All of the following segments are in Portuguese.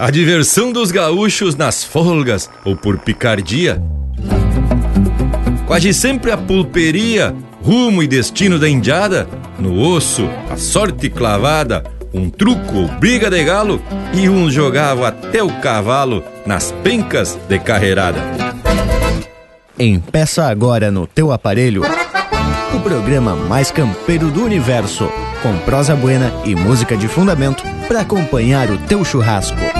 A diversão dos gaúchos nas folgas ou por picardia. Quase sempre a pulperia, rumo e destino da indiada, no osso, a sorte clavada, um truco ou briga de galo e uns jogavam até o cavalo nas pencas de carreirada. Empeça agora no teu aparelho o programa mais campeiro do universo, com prosa buena e música de fundamento para acompanhar o teu churrasco.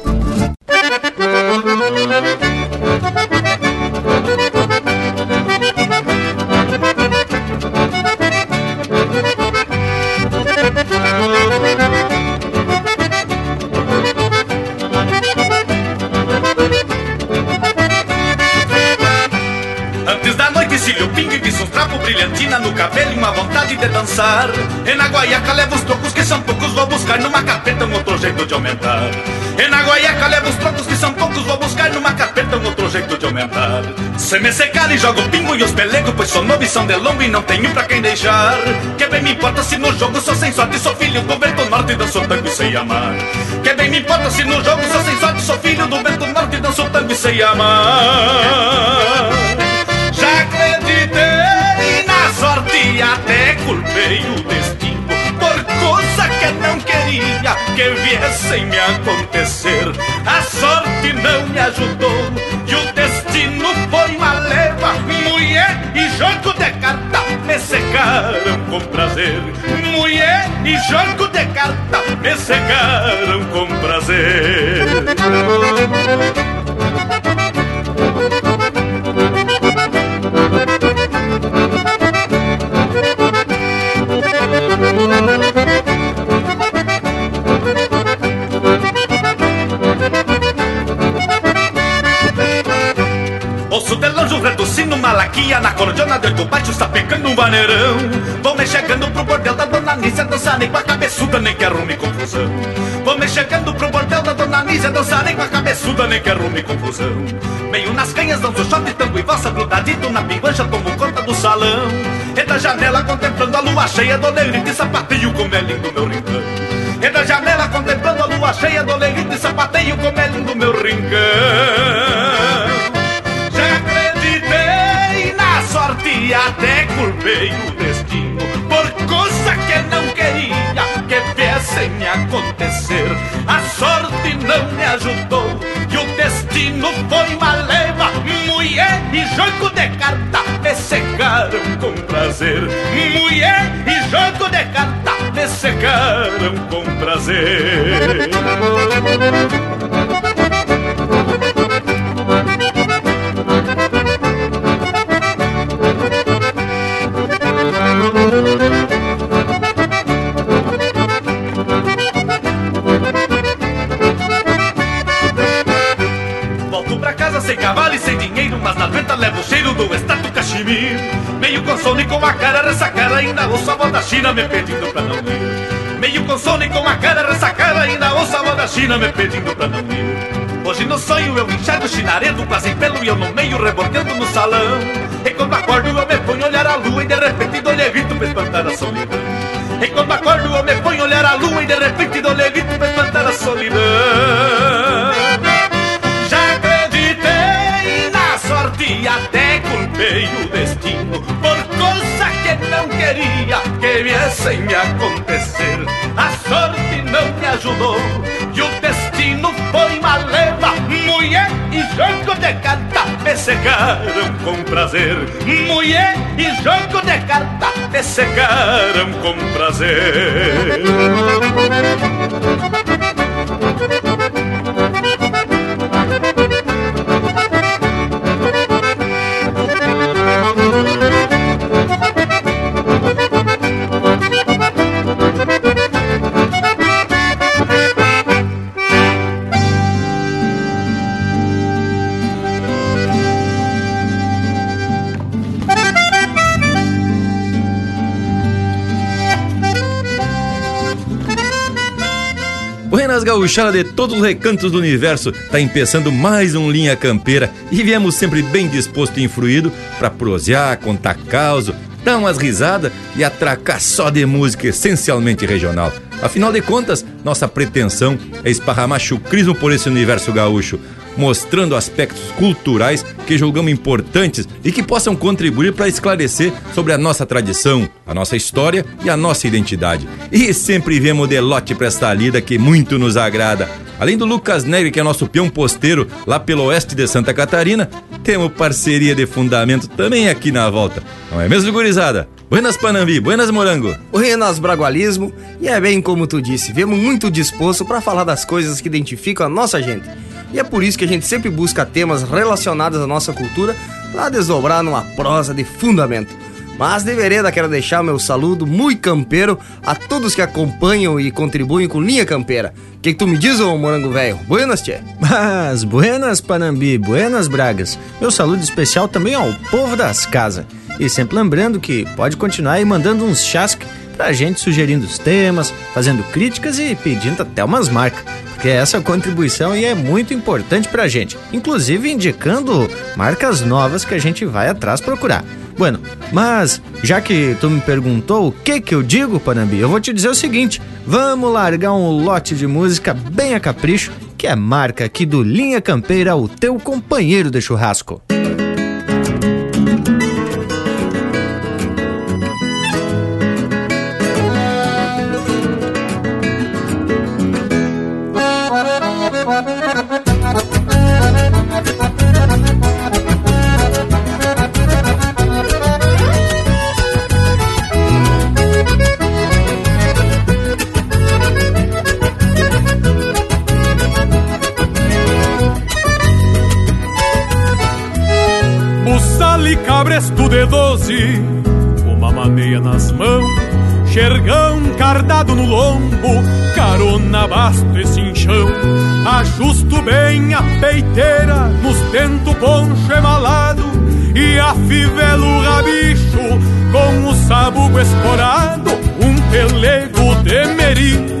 Se me secar e jogo pingo e os pelego Pois sou novo e são de longo e não tenho pra quem deixar. Que bem me importa se no jogo sou sem sorte Sou filho do vento norte e danço tango e sei amar. Que bem me importa se no jogo sou sem sorte Sou filho do vento norte e danço tango e sei amar. Já acreditei na sorte até culpei o destino por coisa que não queria que viessem me acontecer. A sorte não me ajudou e o destino de carta me secaram com prazer. Mulher e jogo de carta me secaram com prazer. De baixo está pegando um vaneirão. Vou me chegando pro bordel da dona Nícia Dançar nem com a cabeçuda nem que arrume confusão. Vou me chegando pro bordel da dona Nícia Dançar nem com a cabeçuda nem que arrume confusão. Meio nas canhas danço shot, tango e valsa Grudadito na pinguancha tomo conta do salão. E da janela contemplando a lua cheia Do negrito e sapateio como é lindo meu rincão. E da janela contemplando a lua cheia Do negrito e sapateio como é lindo meu rincão sorte e até culpei o destino por coisa que não queria que viessem acontecer. A sorte não me ajudou e o destino foi uma leva. Mulher e jogo de carta me secaram com prazer. Mulher e jogo de carta me secaram com prazer. Mas na venta levo o cheiro do extrato cachimir. Meio com sono e com a cara ressacada, ainda ouço a voz da China me pedindo pra não ir. Meio com sono e com a cara ressacada, ainda ouço a voz da China me pedindo pra não ir. Hoje no sonho eu enxergo chinaredo, quase pelo e eu no meio rebordando no salão. E quando acordo eu me ponho a olhar a lua e de repente dou-lhe grito pra espantar a solidão. E quando acordo eu me ponho a olhar a lua e de repente dou-lhe grito pra espantar a solidão. E até culpei o destino por coisa que não queria que viessem acontecer. A sorte não me ajudou e o destino foi uma leva. Mulher e jogo de carta me secaram com prazer. Mulher e jogo de carta me secaram com prazer. Gauchada de todos os recantos do universo, tá empeçando mais um Linha Campeira e viemos sempre bem disposto e influído para prosear, contar causa, dar umas risadas e atracar só de música essencialmente regional. Afinal de contas, nossa pretensão é esparramar chucrismo por esse universo gaúcho, mostrando aspectos culturais que julgamos importantes e que possam contribuir para esclarecer sobre a nossa tradição, a nossa história e a nossa identidade. E sempre vemos de lote para esta lida que muito nos agrada. Além do Lucas Negre, que é nosso peão posteiro lá pelo oeste de Santa Catarina, temos parceria de fundamento também aqui na volta. Não é mesmo, gurizada? Buenas Panambi, buenas Morango. Buenas Bragualismo, e é bem como tu disse, viemos muito disposto para falar das coisas que identificam a nossa gente. E é por isso que a gente sempre busca temas relacionados à nossa cultura para desdobrar numa prosa de fundamento. Mas de vereda quero deixar meu saludo muito campeiro a todos que acompanham e contribuem com Linha Campeira. O que, que, tu me diz, ô morango velho? Buenas, tchê? Mas, buenas, Panambi, buenas, Bragas. Meu saludo especial também ao povo das casas. E sempre lembrando que pode continuar aí mandando uns chasques pra gente sugerindo os temas, fazendo críticas e pedindo até umas marcas porque essa contribuição é muito importante pra gente, inclusive indicando marcas novas que a gente vai atrás procurar. Bueno, mas já que tu me perguntou o que que eu digo, Panambi, eu vou te dizer o seguinte: vamos largar um lote de música bem a capricho, que é marca aqui do Linha Campeira, o teu companheiro de churrasco. Mãos, xergão cardado no lombo, carona, basto e cinchão. Ajusto bem a peiteira, nos tento poncho emalado, e afivelo o rabicho com o sabugo esporado, um pelego de merino com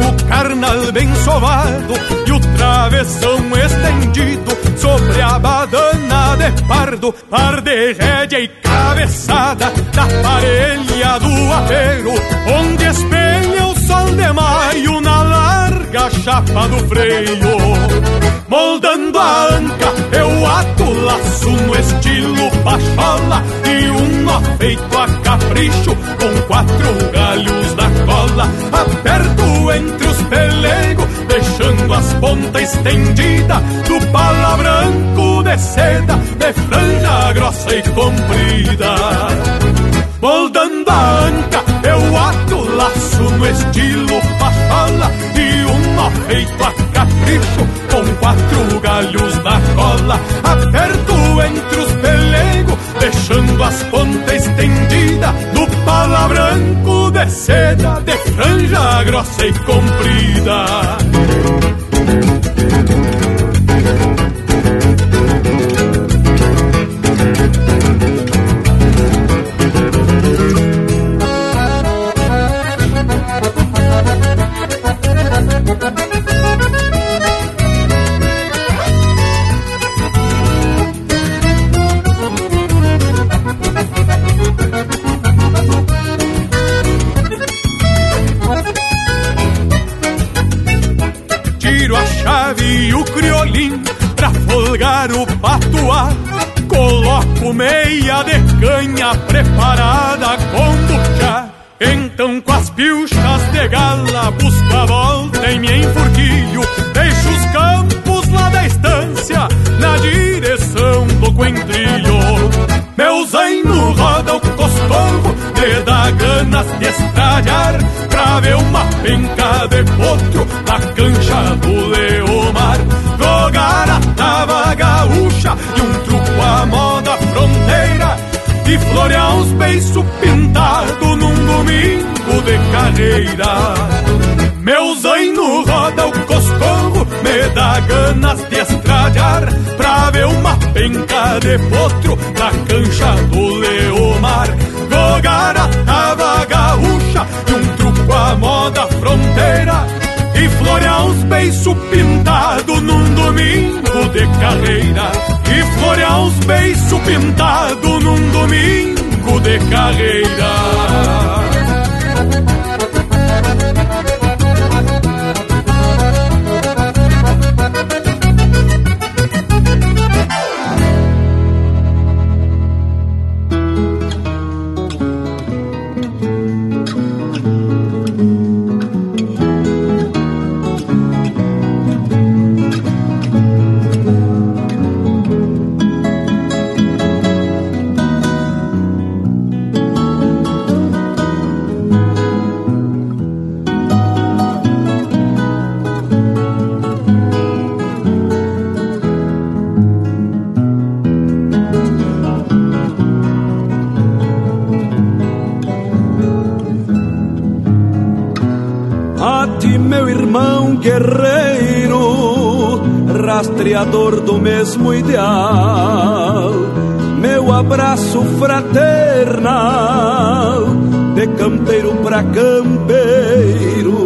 o carnal bem sovado e o travessão estendido sobre a badana de pardo, par de rédea e cabeçada da parelha do apeiro, onde espelha o sol de maio na larga chapa do freio. Moldando a anca, eu ato laço no estilo pachola e um feito a capricho com quatro galhos na cola, aperto entre os pelegos, deixando as pontas estendidas do pala branco de seda, de franja grossa e comprida. Moldando a anca, eu ato laço no estilo pachola e um nó feito a capricho com quatro galhos na cola, aperto entre os pelegos, deixando as pontas estendidas do pala branco de seda, de franja grossa e comprida. Meia de canha preparada com buchá. Então com as pilchas de gala busco a volta em me enfurquilho. Deixo os campos lá da estância na direção do coentrilho. Meu zaino roda o costorro, me dá ganas de estralhar Pra ver uma penca de potro na cancha do Leomar A tava gaúcha e um truco a moda fronteira e florear uns beiços pintados num domingo de carreira. Meu zaino roda o coscorro, me dá ganas de estralhar pra ver uma penca de potro na cancha do Leomar. Jogar a tava gaúcha e um truco à moda fronteira e florear os beiços pintados num domingo de carreira. E florear os beiços pintados num domingo de carreira. Rastreador do mesmo ideal. Meu abraço fraternal, de campeiro pra campeiro,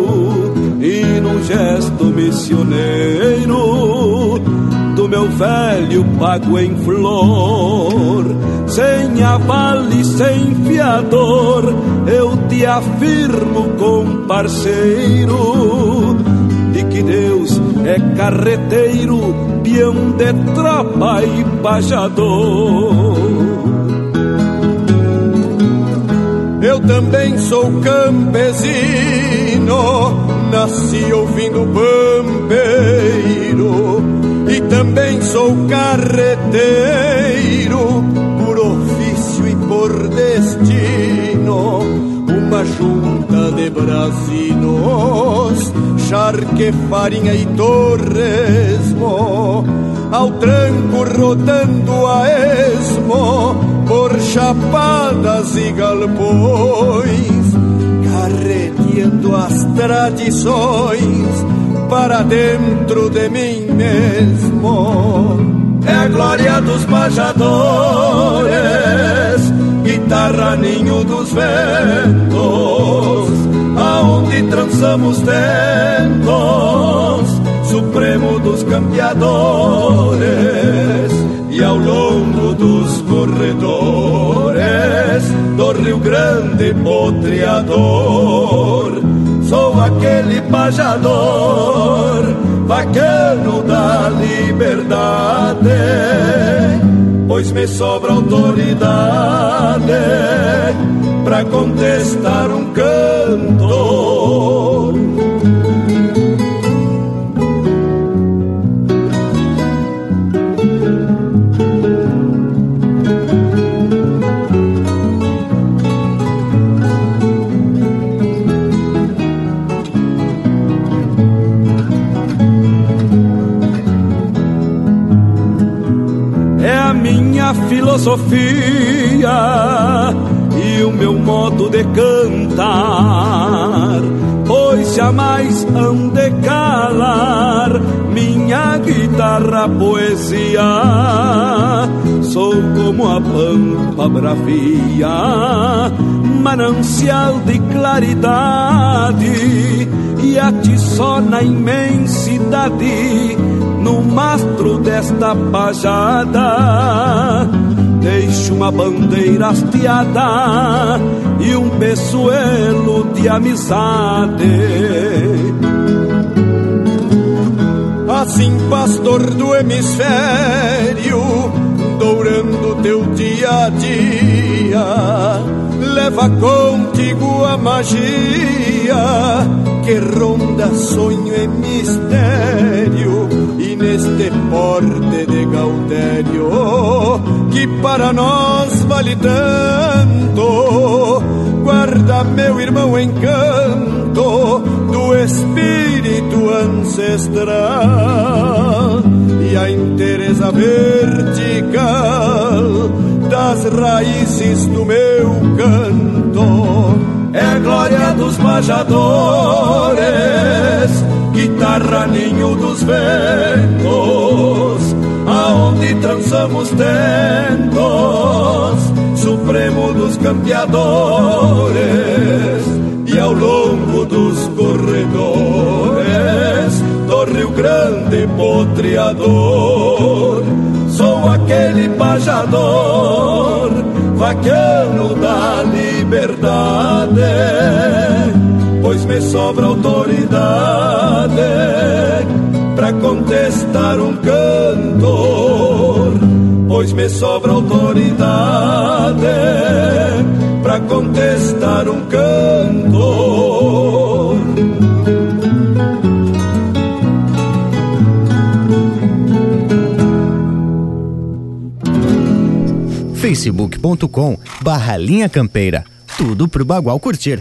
e num gesto missioneiro do meu velho pago em flor. Sem aval e sem fiador, eu te afirmo, com parceiro, de Deus é carreteiro, peão de tropa e pajador. Eu também sou campesino, nasci ouvindo pampeiro, e também sou carreteiro, por ofício e por destino, uma junta de brasinos charque, farinha e torresmo, ao tranco rodando a esmo, por chapadas e galpões, carreteando as tradições para dentro de mim mesmo. É a glória dos pajadores, guitarra ninho dos ventos aonde trançamos tentos, supremo dos campeadores, e ao longo dos corredores do Rio Grande potreador, sou aquele pajador, bacano da liberdade pois me sobra autoridade para contestar um canto. filosofia e o meu modo de cantar, pois jamais hão de calar minha guitarra poesia. Sou como a pampa bravia, manancial de claridade e atiço na imensidade no mastro desta pajada Deixo uma bandeira hasteada e um peçoelo de amizade. Assim, pastor do hemisfério, dourando teu dia a dia, leva contigo a magia que ronda sonho e mistério neste porte de Gaudério que para nós vale tanto. Guarda, meu irmão, encanto do espírito ancestral e a interesa vertical das raízes do meu canto. É a glória dos majadores guitarra ninho dos ventos, aonde trançamos tentos, supremo dos campeadores, e ao longo dos corredores grande potreador. Sou aquele pajador, vaquiano da liberdade, pois me sobra autoridade para contestar um cantor, pois me sobra autoridade para contestar um cantor. facebook.com barra linha campeira. Tudo pro Bagual curtir.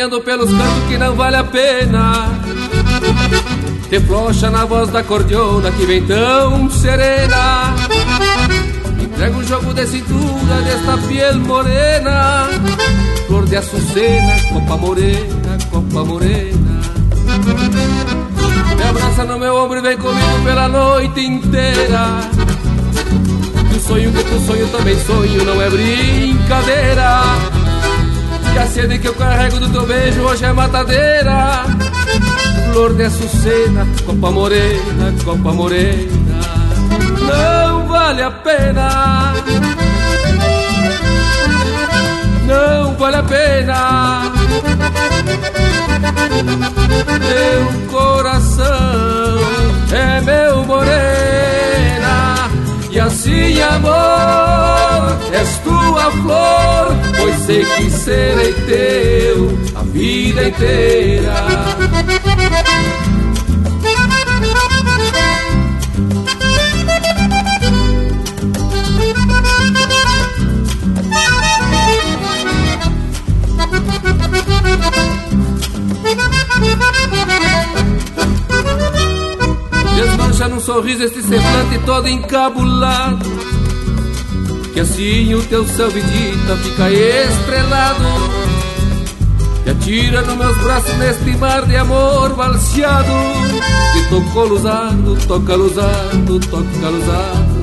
Temoniando pelos cantos que não vale a pena. Te flocha na voz da cordiona que vem tão serena. Entrega um jogo de cintura desta piel morena. Flor de açucena, copa morena, copa morena. Me abraça no meu ombro e vem comigo pela noite inteira. E o sonho que tu sonho também sonho, não é brincadeira a sede que eu carrego do teu beijo hoje é matadeira. Flor de açucena, copa morena, copa morena. Não vale a pena. Não vale a pena. Meu coração é meu morena. E assim amor, és tua flor pois sei que serei teu a vida inteira. Desmancha num sorriso este semblante todo encabulado que assim o teu céu vidita fica estrelado. E atira nos meus braços neste mar de amor balseado Que tocou luzado, toca luzado, toca luzado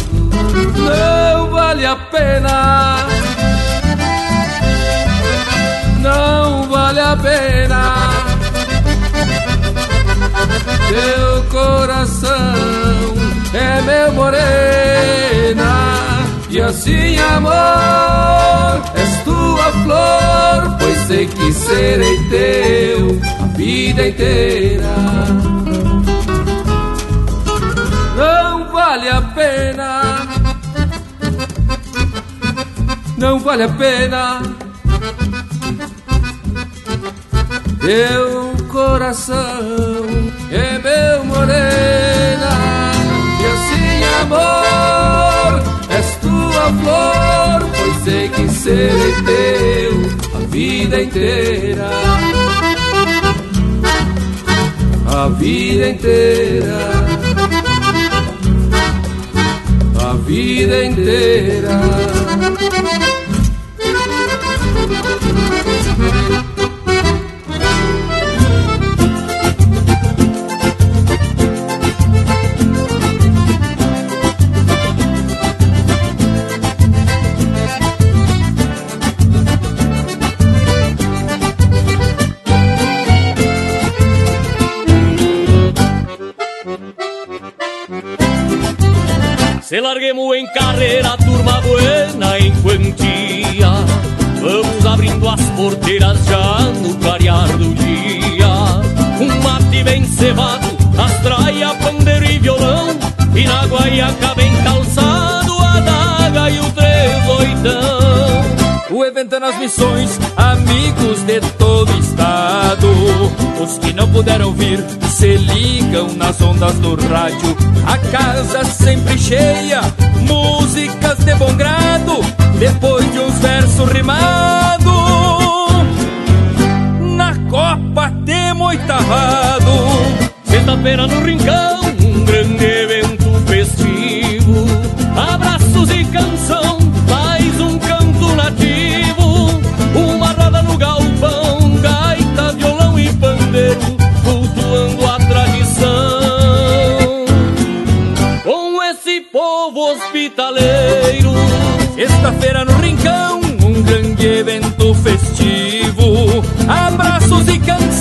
Não vale a pena. Não vale a pena. Teu coração é meu morena e assim, amor, és tua flor, pois sei que serei teu a vida inteira. Não vale a pena, não vale a pena. Teu coração é meu morena, e assim, amor tua flor, pois sei que serei teu a vida inteira. A vida inteira. A vida inteira. As porteiras já no clarear do dia Um mate bem cevado, astraia, pandeiro e violão E na guaiaca bem calçado, a daga e o três oitão o evento nas missões, amigos de todo estado. Os que não puderam vir se ligam nas ondas do rádio. A casa sempre cheia, músicas de bom grado. Depois de uns versos rimados, oitavado. Sexta-feira no Rincão, um grande evento festivo. Abraços e canção hospitaleiro. Sexta-feira no Rincão, um grande evento festivo. Abraços e canção,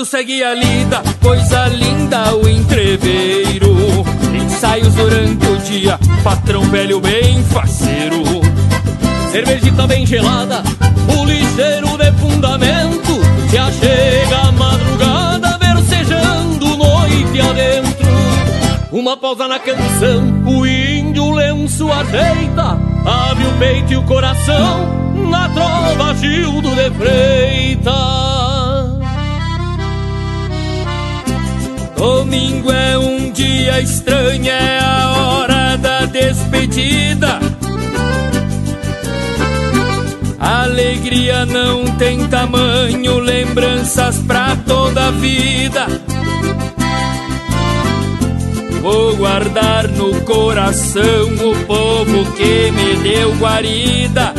Sábado segue a lida, coisa linda o entreveiro. Ensaios durante o dia, patrão velho bem faceiro. Cervejita bem gelada, o ligeiro de fundamento. Se achega a madrugada, versejando noite adentro. Uma pausa na canção, o índio lenço ajeita. Abre o peito e o coração, na trova Gildo de Freitas. Domingo é um dia estranho, é a hora da despedida. Alegria não tem tamanho, lembranças pra toda a vida. Vou guardar no coração o povo que me deu guarida.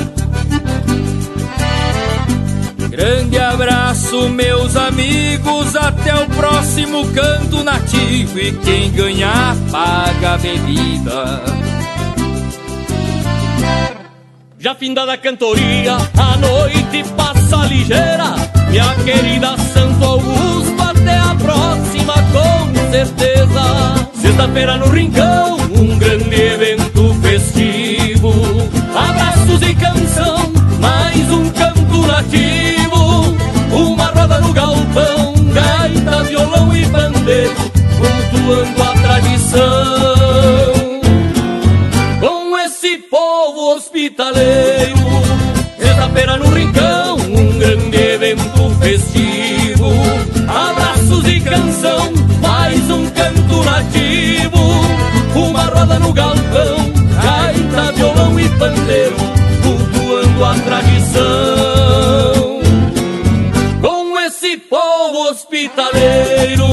Grande abraço, meus amigos, até o próximo canto nativo. E quem ganhar, paga a bebida. Já findada a cantoria, a noite passa ligeira. Minha querida Santo Augusto, até a próxima, com certeza. Sexta-feira no Rincão, um grande evento festivo. Abraços e canção, mais um canto nativo e pandeiro, cultuando a tradição. Com esse povo hospitaleiro, sexta-feira no rincão, um grande evento festivo. Abraços e canção, mais um canto nativo, uma roda no galpão, gaita, violão e pandeiro, cultuando a tradição. Hospitaleiro.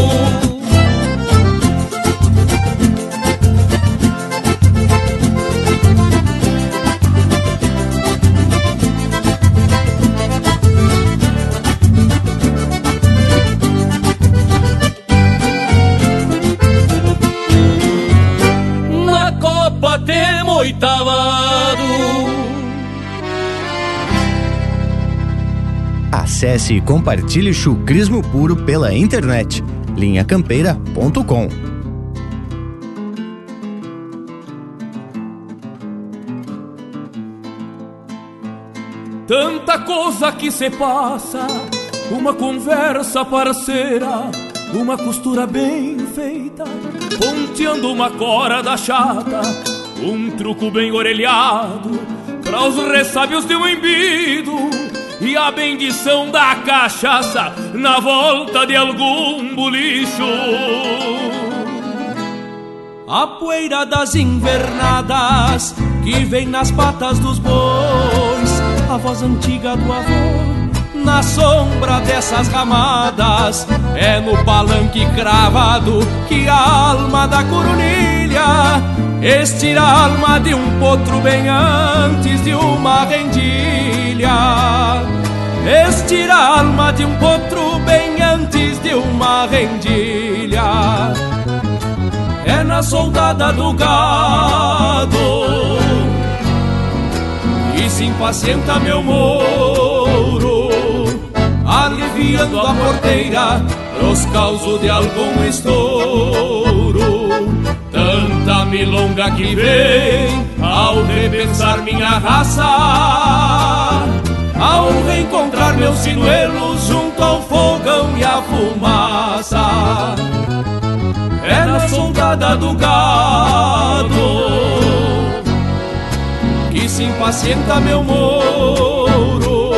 Na Copa temos oitavado. Acesse e compartilhe chucrismo puro pela internet. linhacampeira.com Tanta coisa que se passa, uma conversa parceira, uma costura bem feita, ponteando uma corda chata, um truco bem orelhado, para os ressábios de um embido e a bendição da cachaça na volta de algum bolicho. A poeira das invernadas que vem nas patas dos bois, a voz antiga do avô na sombra dessas ramadas, é no palanque cravado que a alma da coronilha estira a alma de um potro bem antes de uma rendilha. Estira a alma de um potro bem antes de uma rendilha. na soldada do gado. E se impacienta meu mouro Aliviando a porteira Pros causos de algum estouro. Tanta milonga que vem Ao repensar minha raça Ao reencontrar meus sinuelos Junto ao fogão e a fumaça é na soldada do gado que se impacienta meu moro,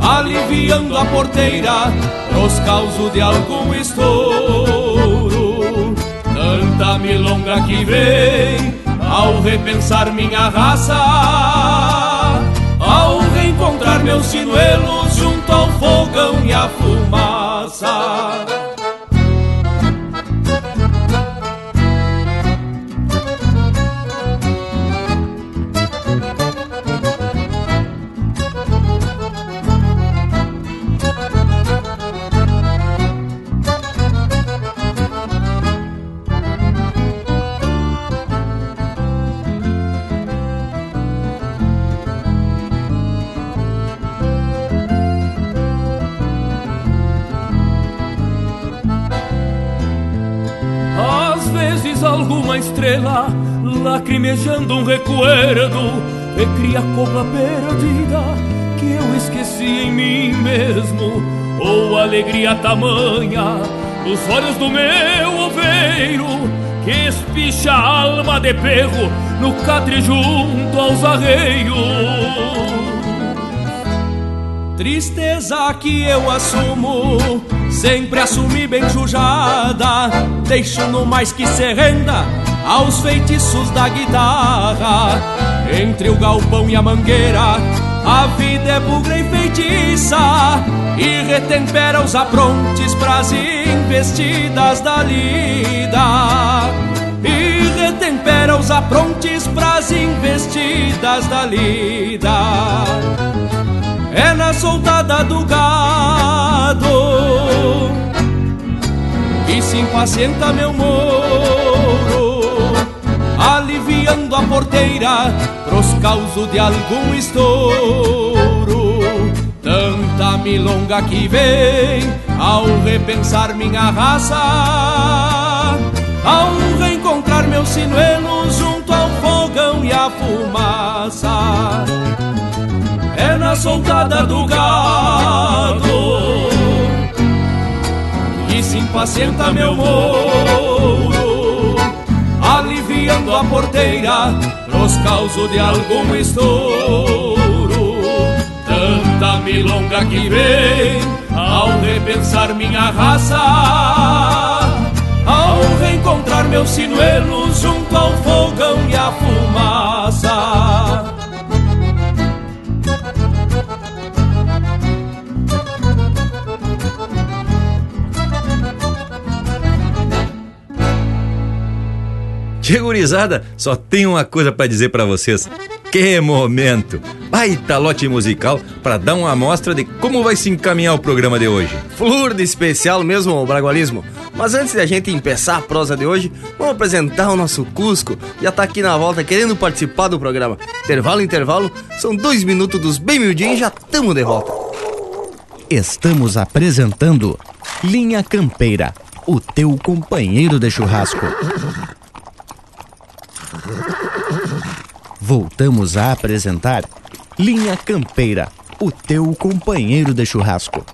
aliviando a porteira pros causos de algum estouro. Tanta milonga que vem ao repensar minha raça, ao reencontrar meus sinuelos junto ao fogão e a fumaça. Estrela lacrimejando um recuerdo recria a copla perdida que eu esqueci em mim mesmo. Ou alegria tamanha nos olhos do meu oveiro que espicha a alma de perro no catre junto aos arreios. Tristeza que eu assumo, sempre assumi bem jujada, deixando mais que se renda aos feitiços da guitarra. Entre o galpão e a mangueira, a vida é bugra e feitiça, e retempera os aprontes pras investidas da lida. E retempera os aprontes pras investidas da lida é na soltada do gado que se impacienta meu moro, a porteira pros causos de algum estouro. Tanta milonga que vem ao repensar minha raça, ao reencontrar meus sinuelos junto ao fogão e a fumaça é na soltada do gado e se impacienta meu mouro, a porteira nos causos de algum estouro. Tanta milonga que vem ao repensar minha raça, ao reencontrar meus sinuelos junto ao fogão e a fumaça. Que gurizada, só tenho uma coisa para dizer para vocês. Que momento! Baita lote musical para dar uma amostra de como vai se encaminhar o programa de hoje. Flor de especial mesmo, o Bragualismo. Mas antes da gente começar a prosa de hoje, vamos apresentar o nosso Cusco. Já tá aqui na volta querendo participar do programa. Intervalo, intervalo, são dois minutos dos bem miudinhos e já estamos de volta. Estamos apresentando Linha Campeira, o teu companheiro de churrasco. Voltamos a apresentar Linha Campeira, o teu companheiro de churrasco.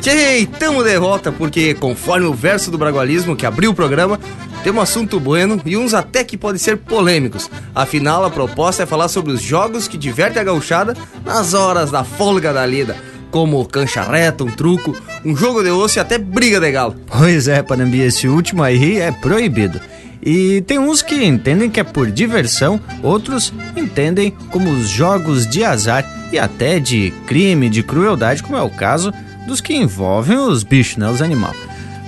Tchê, tamo de volta porque, conforme o verso do Bragualismo que abriu o programa, tem um assunto bueno e uns até que podem ser polêmicos. Afinal, a proposta é falar sobre os jogos que divertem a gauchada nas horas da folga da lida, como cancha reta, um truco, um jogo de osso e até briga de galo. Pois é, Panambi, esse último aí é proibido. E tem uns que entendem que é por diversão, outros entendem como os jogos de azar e até de crime, de crueldade, como é o caso dos que envolvem os bichos, né, os animais.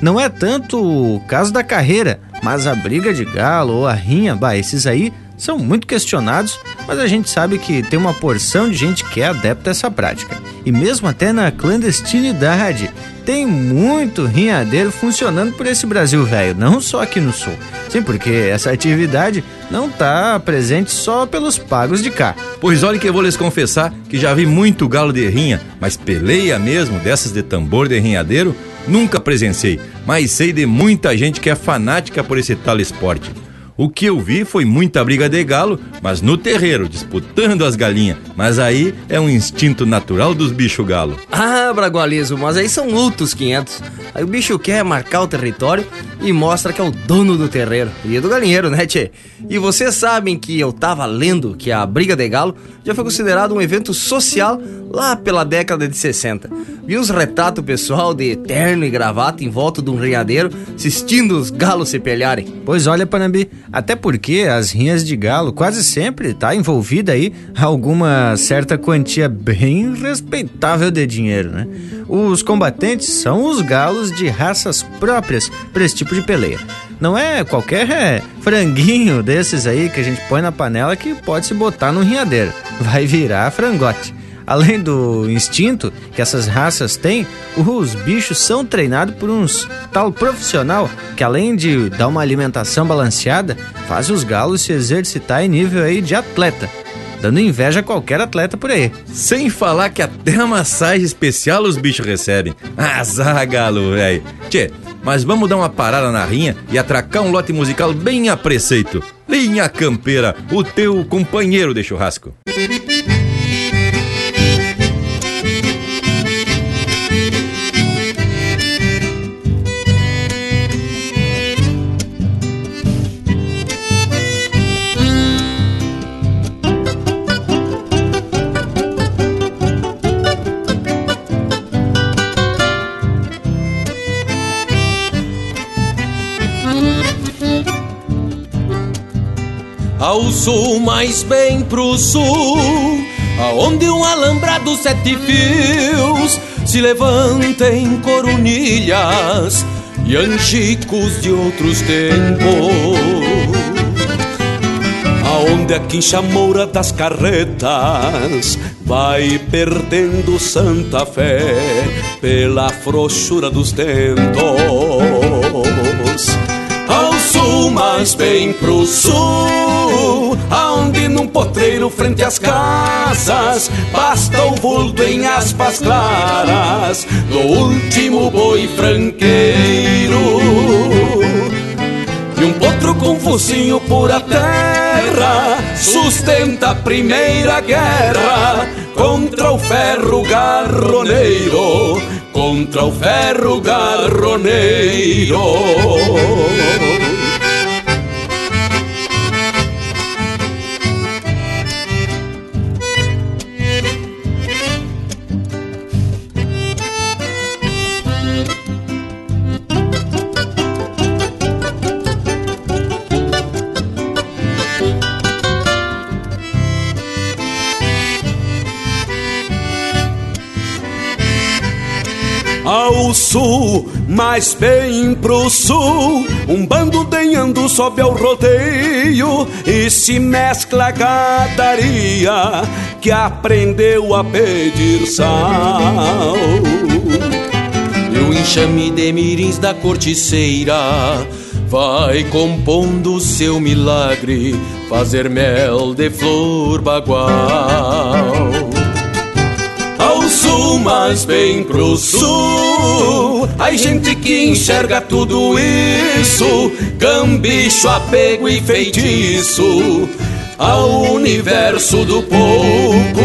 Não é tanto o caso da carreira, mas a briga de galo ou a rinha, bah, esses aí são muito questionados, mas a gente sabe que tem uma porção de gente que é adepta a essa prática. E mesmo até na clandestinidade, tem muito rinhadeiro funcionando por esse Brasil velho, não só aqui no sul. Sim, porque essa atividade não está presente só pelos pagos de cá. Pois olha que eu vou lhes confessar que já vi muito galo de rinha, mas peleia mesmo dessas de tambor de rinhadeiro, nunca presenciei, mas sei de muita gente que é fanática por esse tal esporte. O que eu vi foi muita briga de galo, mas no terreiro, disputando as galinhas. Mas aí é um instinto natural dos bichos galo. Ah, Bragualizo, mas aí são outros 500. Aí o bicho quer marcar o território e mostra que é o dono do terreiro. E do galinheiro, né, tchê? E vocês sabem que eu tava lendo que a briga de galo já foi considerado um evento social lá pela década de 60. Vi uns retratos pessoal de terno e gravata em volta de um rinhadeiro assistindo os galos se pelharem. Pois olha, Panambi, até porque as rinhas de galo quase sempre está envolvida aí alguma certa quantia bem respeitável de dinheiro, né? Os combatentes são os galos de raças próprias para esse tipo de peleia. Não é qualquer é, franguinho desses aí que a gente põe na panela que pode se botar no rinhadeiro. Vai virar frangote. Além do instinto que essas raças têm, os bichos são treinados por uns tal profissional que além de dar uma alimentação balanceada, faz os galos se exercitar em nível aí de atleta, dando inveja a qualquer atleta por aí. Sem falar que até a massagem especial os bichos recebem. Azar, galo, velho. Tchê, mas vamos dar uma parada na rinha e atracar um lote musical bem a preceito. Linha Campeira, o teu companheiro de churrasco. Sul, mais bem pro sul, aonde um alambrado sete fios se levanta em coronilhas e anchicos de outros tempos. Aonde a quincha moura das carretas vai perdendo santa fé pela frouxura dos tentos mas bem pro sul, aonde num potreiro frente às casas basta o vulto em aspas claras do último boi franqueiro. E um potro com focinho por a terra sustenta a primeira guerra contra o ferro garroneiro, contra o ferro garroneiro. Mais bem pro sul. Um bando denhando sobe ao rodeio e se mescla a gadaria que aprendeu a pedir sal. E o enxame de mirins da corticeira vai compondo seu milagre, fazer mel de flor bagual sul, mas bem pro sul. Ai, gente que enxerga tudo isso, cambicho, apego e feitiço ao universo do pouco.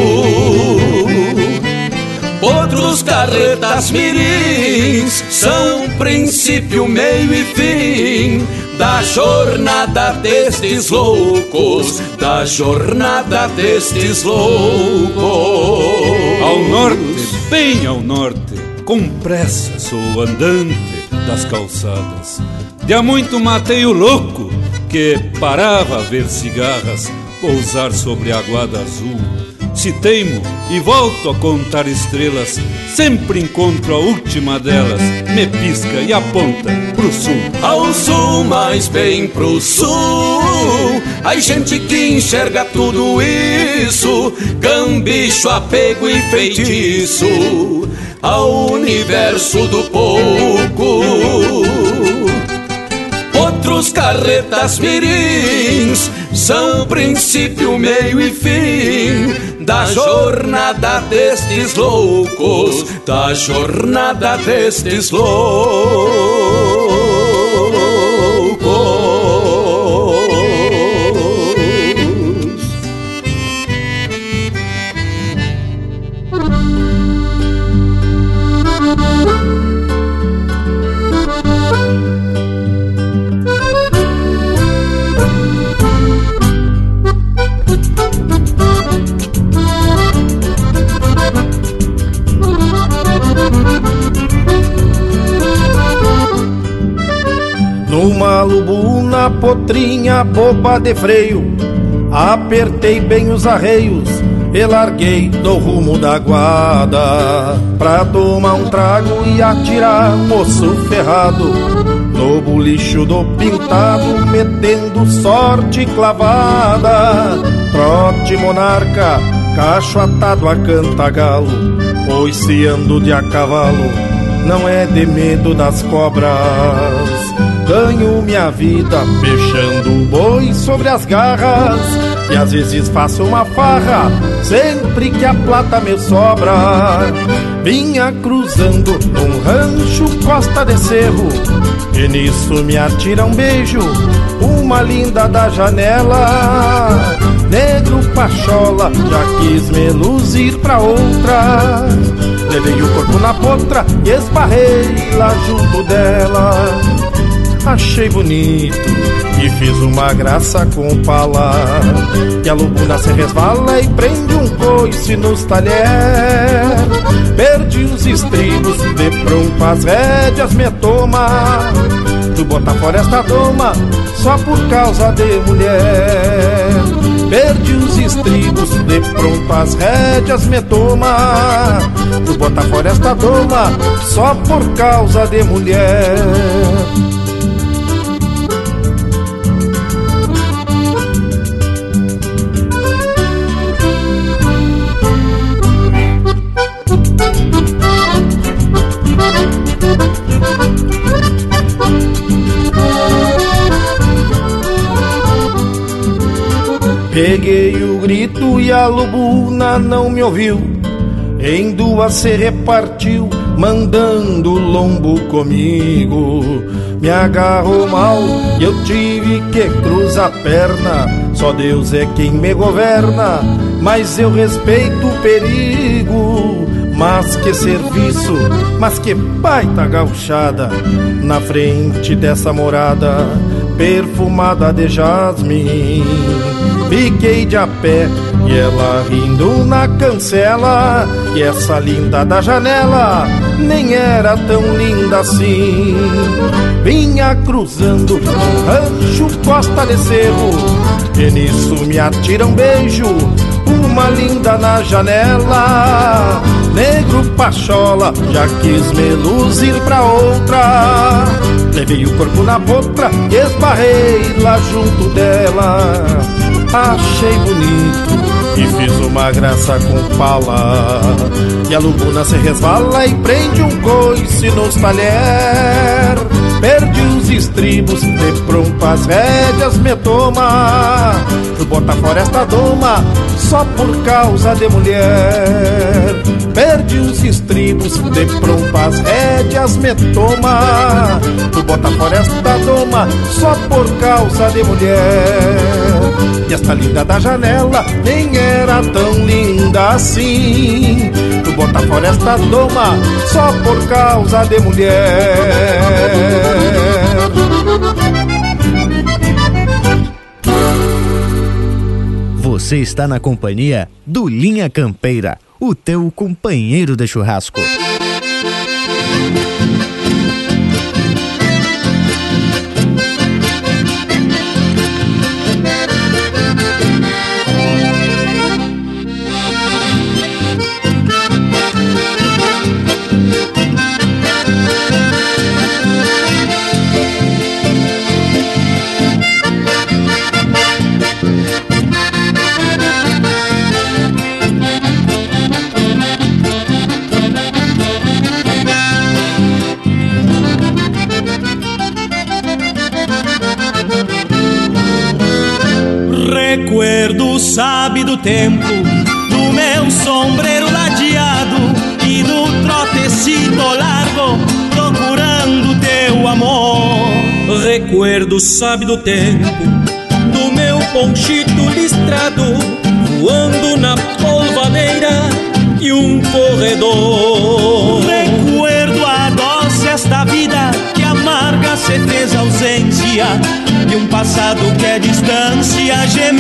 Outros carretas mirins são princípio, meio e fim da jornada destes loucos, da jornada destes loucos. Ao norte, bem ao norte, com pressa sou andante das calçadas. De há muito matei o louco que parava a ver cigarras pousar sobre a aguada azul se teimo e volto a contar estrelas, sempre encontro a última delas, me pisca e aponta pro sul. Ao sul, mais bem pro sul, a gente que enxerga tudo isso, gambicho, apego e feitiço. Ao universo do pouco. Carretas mirins são princípio, meio e fim da jornada destes loucos, da jornada destes loucos. Numa lubuna potrinha boba de freio Apertei bem os arreios e larguei do rumo da guarda. Pra tomar um trago e atirar moço ferrado No bulicho do pintado metendo sorte clavada. Trote monarca, cacho atado a cantagalo Pois se ando de a cavalo não é de medo das cobras ganho minha vida fechando o boi sobre as garras e às vezes faço uma farra sempre que a plata me sobra. Vinha cruzando num rancho costa de cerro e nisso me atira um beijo uma linda da janela. Negro pachola, já quis me luzir pra outra. Levei o corpo na potra e esbarrei lá junto dela achei bonito e fiz uma graça com pala. E a lubuna se resvala e prende um coice nos talher. Perdi os estribos, de pronto as rédeas me toma. Tu bota fora esta doma só por causa de mulher. Perdi os estribos, de pronto as rédeas me toma. Tu bota fora esta doma só por causa de mulher. Peguei o grito e a lobuna não me ouviu. Em duas se repartiu, mandando o lombo comigo. Me agarrou mal e eu tive que cruzar a perna. Só Deus é quem me governa, mas eu respeito o perigo. Mas que serviço, mas que baita gauchada na frente dessa morada perfumada de jasmim. Fiquei de a pé e ela rindo na cancela. E essa linda da janela nem era tão linda assim. Vinha cruzando um rancho costa de cerro. E nisso me atira um beijo, uma linda na janela. Negro pachola, já quis me luzir pra outra. Levei o corpo na potra e esbarrei lá junto dela achei bonito e fiz uma graça com pala. E a lubuna se resvala e prende um coice nos talher. Perdi os estribos, de pronto as rédeas me toma. Tu bota fora esta doma só por causa de mulher. Perdi os estribos, de pronto as rédeas me toma. Tu bota fora esta doma só por causa de mulher. E esta linda da janela nem era tão linda assim. Bota fora esta doma só por causa de mulher. Você está na companhia do Linha Campeira, o teu companheiro de churrasco. Do tempo do meu sombreiro ladeado e do trotecito largo procurando teu amor. Recuerdo sabe do tempo do meu ponchito listrado voando na polvadeira e um corredor. Recuerdo a doce esta vida que amarga se fez ausência de um passado que é distância em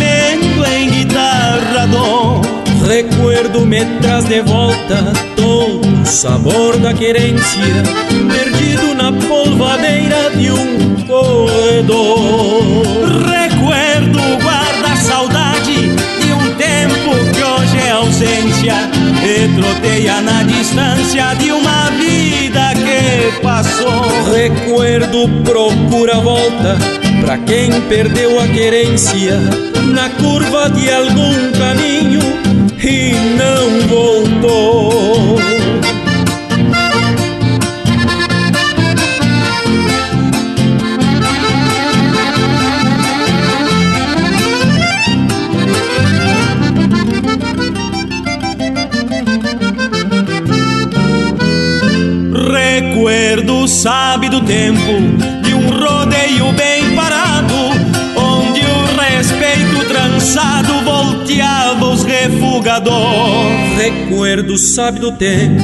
Recuerdo me traz de volta todo o sabor da querência perdido na polvadeira de um corredor. Recuerdo guarda saudade de um tempo que hoje é ausência e troteia na distância de uma vida que passou. Recuerdo procura volta pra quem perdeu a querência na curva de algum caminho e não voltou. Recuerdo sabe do tempo de um rodeio bem trançado volteava os refugador. Recuerdo sabe do tempo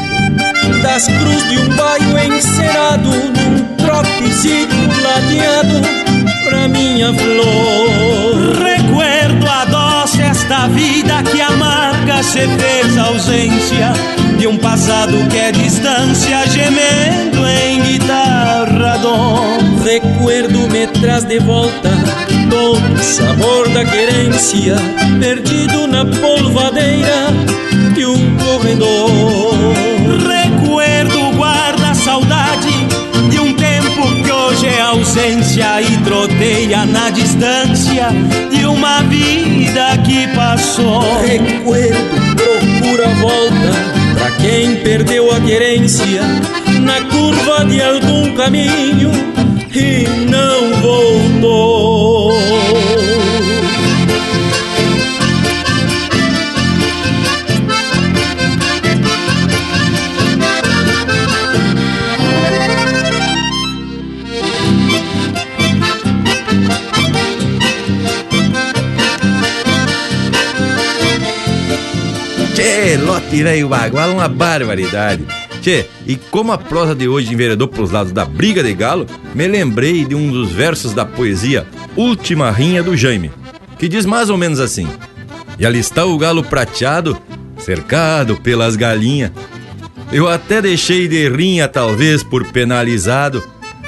das cruz de um baio encerado num trotecito ladeado pra minha flor. Recuerdo a doce esta vida que amarga se fez ausência de um passado que é distância gemendo em guitarra dor. Recuerdo me traz de volta sabor da querência perdido na polvadeira de um corredor. Recuerdo guarda saudade de um tempo que hoje é ausência e troteia na distância de uma vida que passou. Recuerdo procura volta pra quem perdeu a querência na curva de algum caminho e não voltou. Lote velho bagual, uma barbaridade. Tchê, e como a prosa de hoje enveredou pros lados da briga de galo, me lembrei de um dos versos da poesia Última Rinha do Jaime, que diz mais ou menos assim: E ali está o galo prateado, cercado pelas galinhas. Eu até deixei de rinha, talvez por penalizado,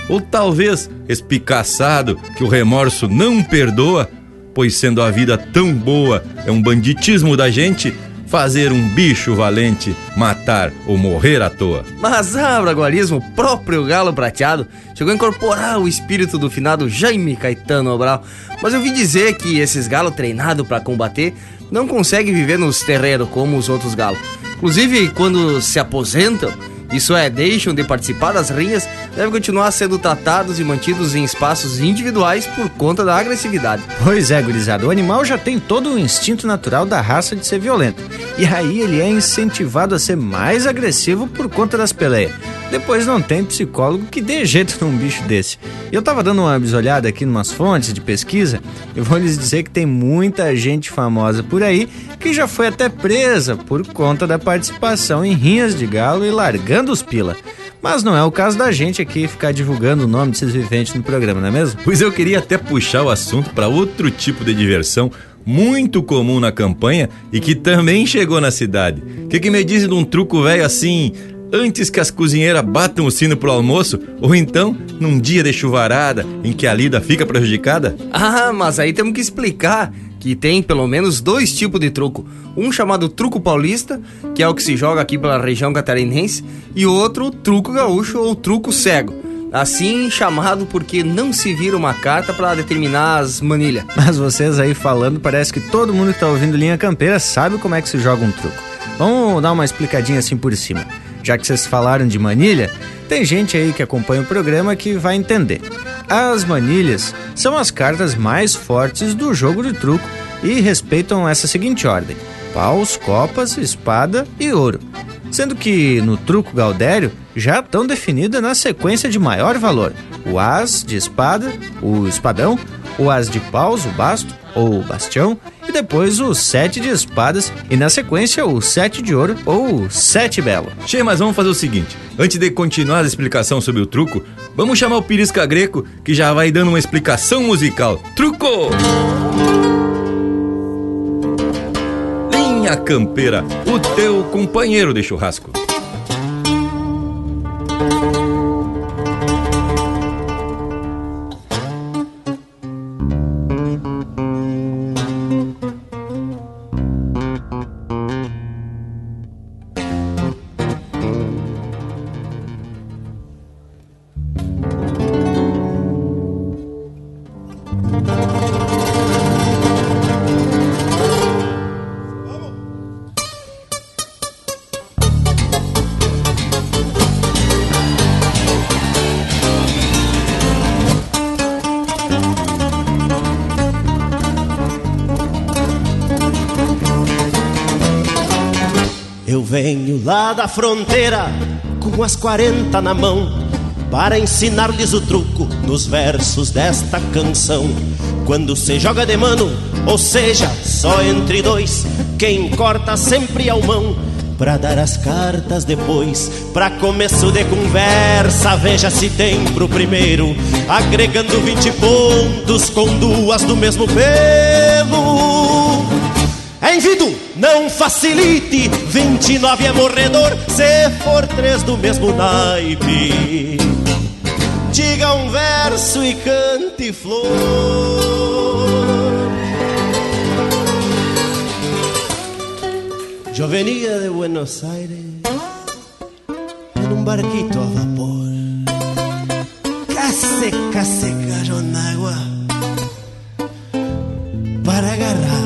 ou talvez espicaçado, que o remorso não perdoa, pois sendo a vida tão boa, é um banditismo da gente fazer um bicho valente matar ou morrer à toa. Mas ah, Braguarismo, o próprio galo prateado, chegou a incorporar o espírito do finado Jaime Caetano Obral. Mas eu vi dizer que esses galos treinados para combater não conseguem viver nos terreiros como os outros galos. Inclusive, quando se aposentam, isso é, deixam de participar das rinhas, devem continuar sendo tratados e mantidos em espaços individuais por conta da agressividade. Pois é, gurizada, o animal já tem todo o instinto natural da raça de ser violento. E aí ele é incentivado a ser mais agressivo por conta das peleias. Depois não tem psicólogo que dê jeito num bicho desse. Eu tava dando uma bisolhada aqui em umas fontes de pesquisa e vou lhes dizer que tem muita gente famosa por aí que já foi até presa por conta da participação em rinhas de galo e largando os pila. Mas não é o caso da gente aqui ficar divulgando o nome desses viventes no programa, não é mesmo? Pois eu queria até puxar o assunto para outro tipo de diversão muito comum na campanha e que também chegou na cidade. O que, que me dizem de um truco velho assim, antes que as cozinheiras batam o sino pro almoço, ou então num dia de chuvarada em que a lida fica prejudicada? Ah, mas aí temos que explicar que tem pelo menos dois tipos de truco. Um chamado truco paulista, que é o que se joga aqui pela região catarinense, e outro truco gaúcho ou truco cego. Assim chamado porque não se vira uma carta para determinar as manilhas. Mas vocês aí falando, parece que todo mundo que tá ouvindo Linha Campeira sabe como é que se joga um truco. Vamos dar uma explicadinha assim por cima. Já que vocês falaram de manilha, tem gente aí que acompanha o programa que vai entender. As manilhas são as cartas mais fortes do jogo de truco e respeitam essa seguinte ordem: paus, copas, espada e ouro. Sendo que no truco Galdério já estão definidas na sequência de maior valor: o as de espada, o espadão, o as de paus, o basto ou bastião, e depois o sete de espadas e na sequência o sete de ouro ou sete belo. Che, mas vamos fazer o seguinte: antes de continuar a explicação sobre o truco, vamos chamar o Pirisca Greco que já vai dando uma explicação musical. Truco! Linha Campeira, o teu companheiro de churrasco. Fronteira, com as 40 na mão, para ensinar-lhes o truco nos versos desta canção. Quando se joga de mano, ou seja, só entre dois, quem corta sempre ao mão. Pra dar as cartas depois, pra começo de conversa, veja se tem pro primeiro, agregando 20 pontos com duas do mesmo pelo. Envido, não facilite, 29 é morredor, se for três do mesmo naipe. Diga um verso e cante flor. Eu venia de Buenos Aires en un barquito a vapor. Casi, casi cayó en agua para agarrar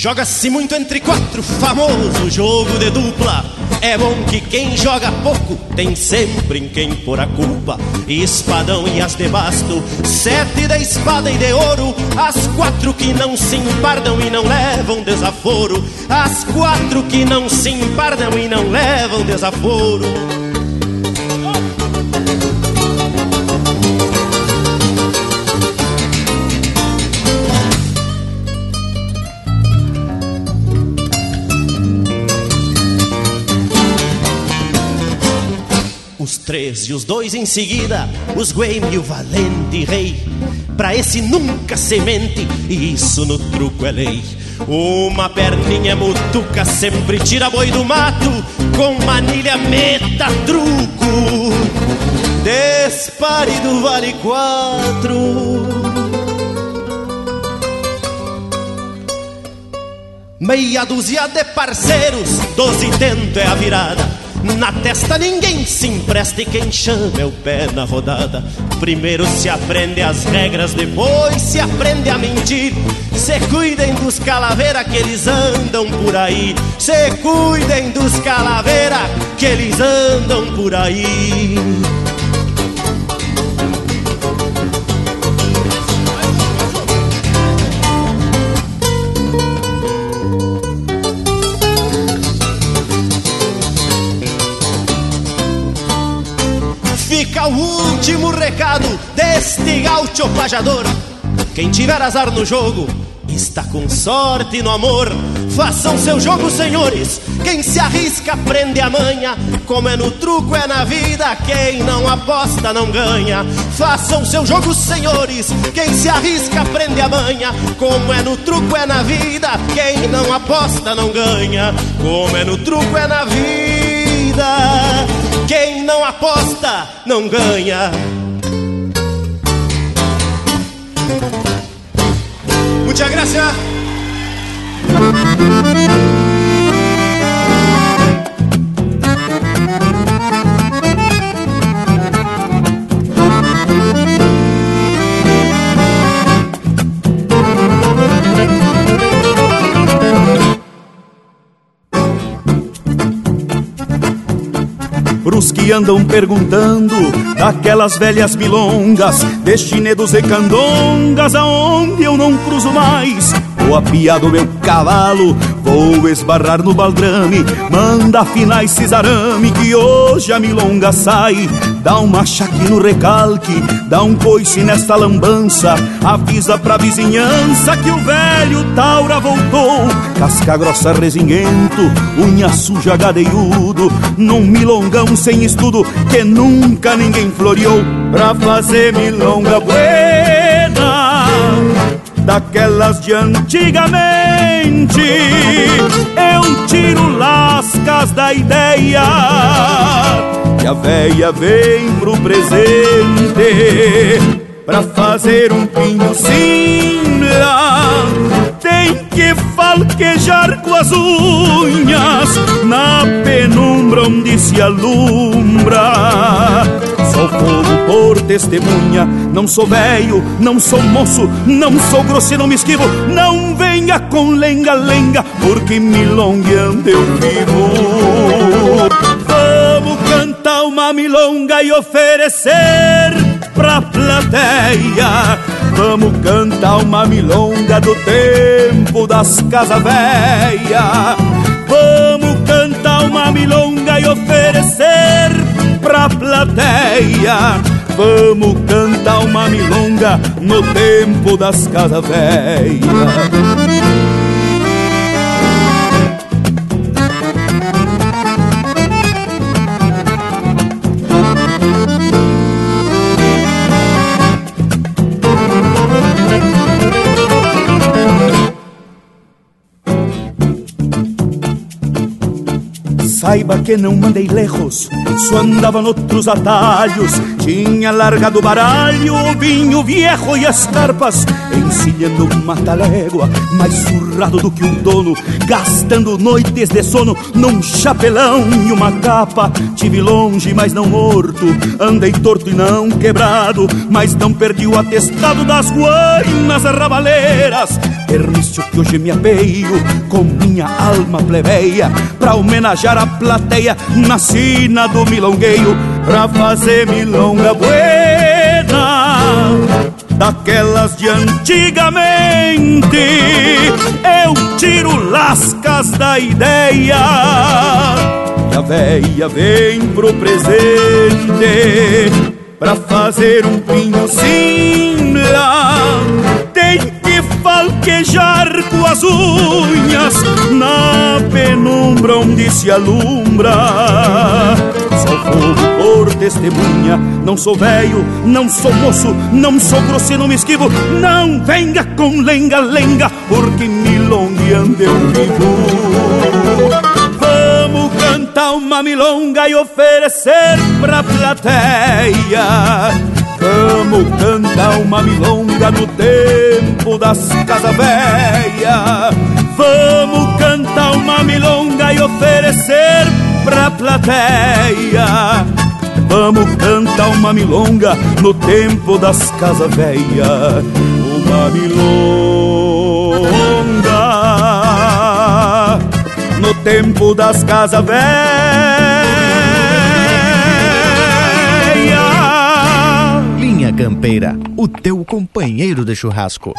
Joga-se muito entre quatro, famoso jogo de dupla. É bom que quem joga pouco tem sempre em quem pôr a culpa. Espadão e as de basto, sete da espada e de ouro. As quatro que não se empardam e não levam desaforo. As quatro que não se empardam e não levam desaforo. Três e os dois em seguida, os Guaime e o valente rei. Pra esse nunca semente, e isso no truco é lei. Uma perninha mutuca sempre tira boi do mato, com manilha meta truco. Despare do vale quatro. Meia dúzia de parceiros, doze tento é a virada. Na testa ninguém se empresta e quem chama é o pé na rodada. Primeiro se aprende as regras, depois se aprende a mentir. Se cuidem dos calaveira que eles andam por aí. Se cuidem dos calaveira que eles andam por aí. Deste gaúcho pajador. Quem tiver azar no jogo, está com sorte no amor. Façam seu jogo, senhores. Quem se arrisca prende a manha. Como é no truco, é na vida. Quem não aposta não ganha. Façam seu jogo, senhores. Quem se arrisca prende a manha. Como é no truco, é na vida. Quem não aposta não ganha. Como é no truco, é na vida. Quem não aposta não ganha. Muchas gracias. Andam perguntando daquelas velhas milongas, destinedos e candongas, aonde eu não cruzo mais. Vou apiar do meu cavalo, vou esbarrar no baldrame, manda afinar esse arame que hoje a milonga sai. Dá um machaque no recalque, dá um coice nesta lambança, avisa pra vizinhança que o velho Taura voltou. Casca grossa resinguento, unha suja gadeiudo, num milongão sem estudo que nunca ninguém floreou. Pra fazer milonga buena, daquelas de antigamente, eu tiro lascas da ideia. E a véia vem pro presente Pra fazer um pinho simla Tem que falquejar com as unhas. Na penumbra onde se alumbra Sou fogo por testemunha. Não sou velho, não sou moço Não sou grosseiro, não me esquivo. Não venha com lenga-lenga Porque milongueando eu vivo Vamos cantar uma milonga e oferecer pra plateia. Vamos cantar uma milonga do tempo das casas velhas. Vamos cantar uma milonga e oferecer pra plateia. Vamos cantar uma milonga no tempo das casas velhas. Saiba que não mandei lejos, só andava noutros atalhos. Tinha largado o baralho, o vinho viejo e as carpas, encilhando uma talégua, mais surrado do que um dono, gastando noites de sono num chapelão e uma capa. Tive longe, mas não morto, andei torto e não quebrado, mas não perdi o atestado das guainas ravaleiras. Permício que hoje me apeio com minha alma plebeia pra homenagear a plateia na sina do milongueio pra fazer milonga buena daquelas de antigamente. Eu tiro lascas da ideia e a veia vem pro presente pra fazer um pinho simla. Tem falquejar com as unhas na penumbra onde se alumbra. Sou fogo por testemunha, não sou velho, não sou moço, não sou grosseiro, não me esquivo. Não venha com lenga-lenga, porque milongueando eu vivo. Cantar uma milonga e oferecer pra plateia Vamos cantar uma milonga no tempo das casas velhas. Vamos cantar uma milonga e oferecer pra plateia. Vamos cantar uma milonga no tempo das casas velhas. Uma milonga no tempo das casas velhas. Campeira, o teu companheiro de churrasco.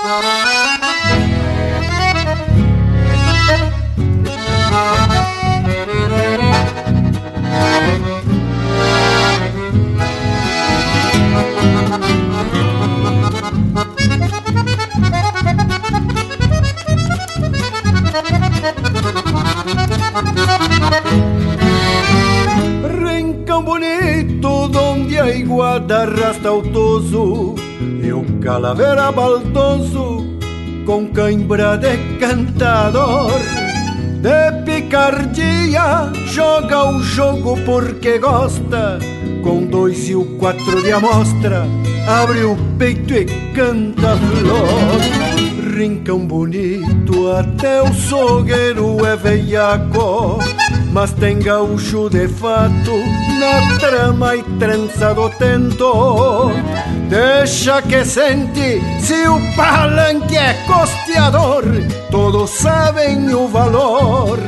O calavera baldoso com cãibra de cantador. De picardia, joga o jogo porque gosta. Com dois e o quatro de amostra, abre o peito e canta flor. Rincão bonito, até o sogueiro é veiaco mas tem gaúcho de fato na trama e trança do tento. Deixa que sente se o palanque é costeador, todos sabem o valor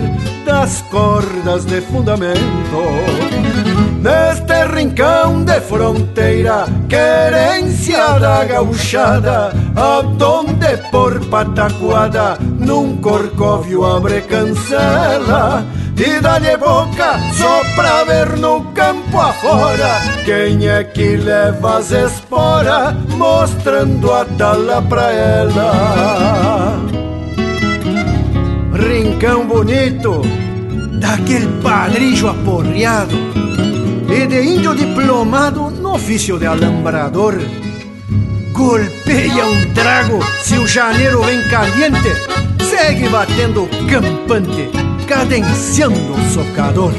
das cordas de fundamento. de fronteira, querência da gauchada, aonde por pataquada, num corcóvio abre cancela. E dá-lhe boca só pra ver no campo afora. Quem é que leva as esporas Mostrando a tala pra ela? Rincão bonito Daquele padrinho aporreado E de índio diplomado no ofício de alambrador. Golpeia um trago se o janeiro vem caliente Segue batendo campante cadenciando socador.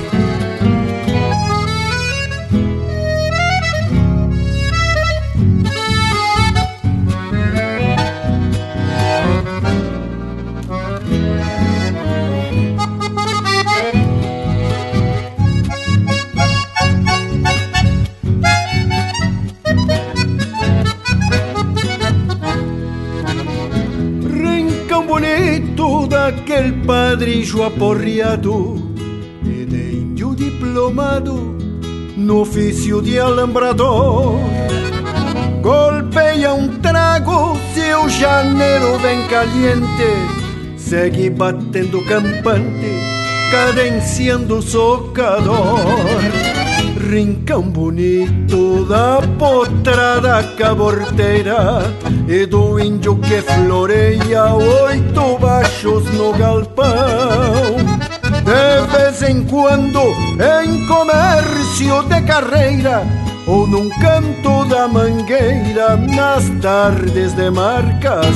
Padrillo aporreado e de índio diplomado no ofício de alambrador. Golpeia um trago se o janeiro vem caliente, segue batendo campante, cadenciando o socador rincão bonito da potrada caborteira e do índio que floreia oito baixos no galpão. De vez em quando, em comércio de carreira, ou num canto da mangueira nas tardes de marcação.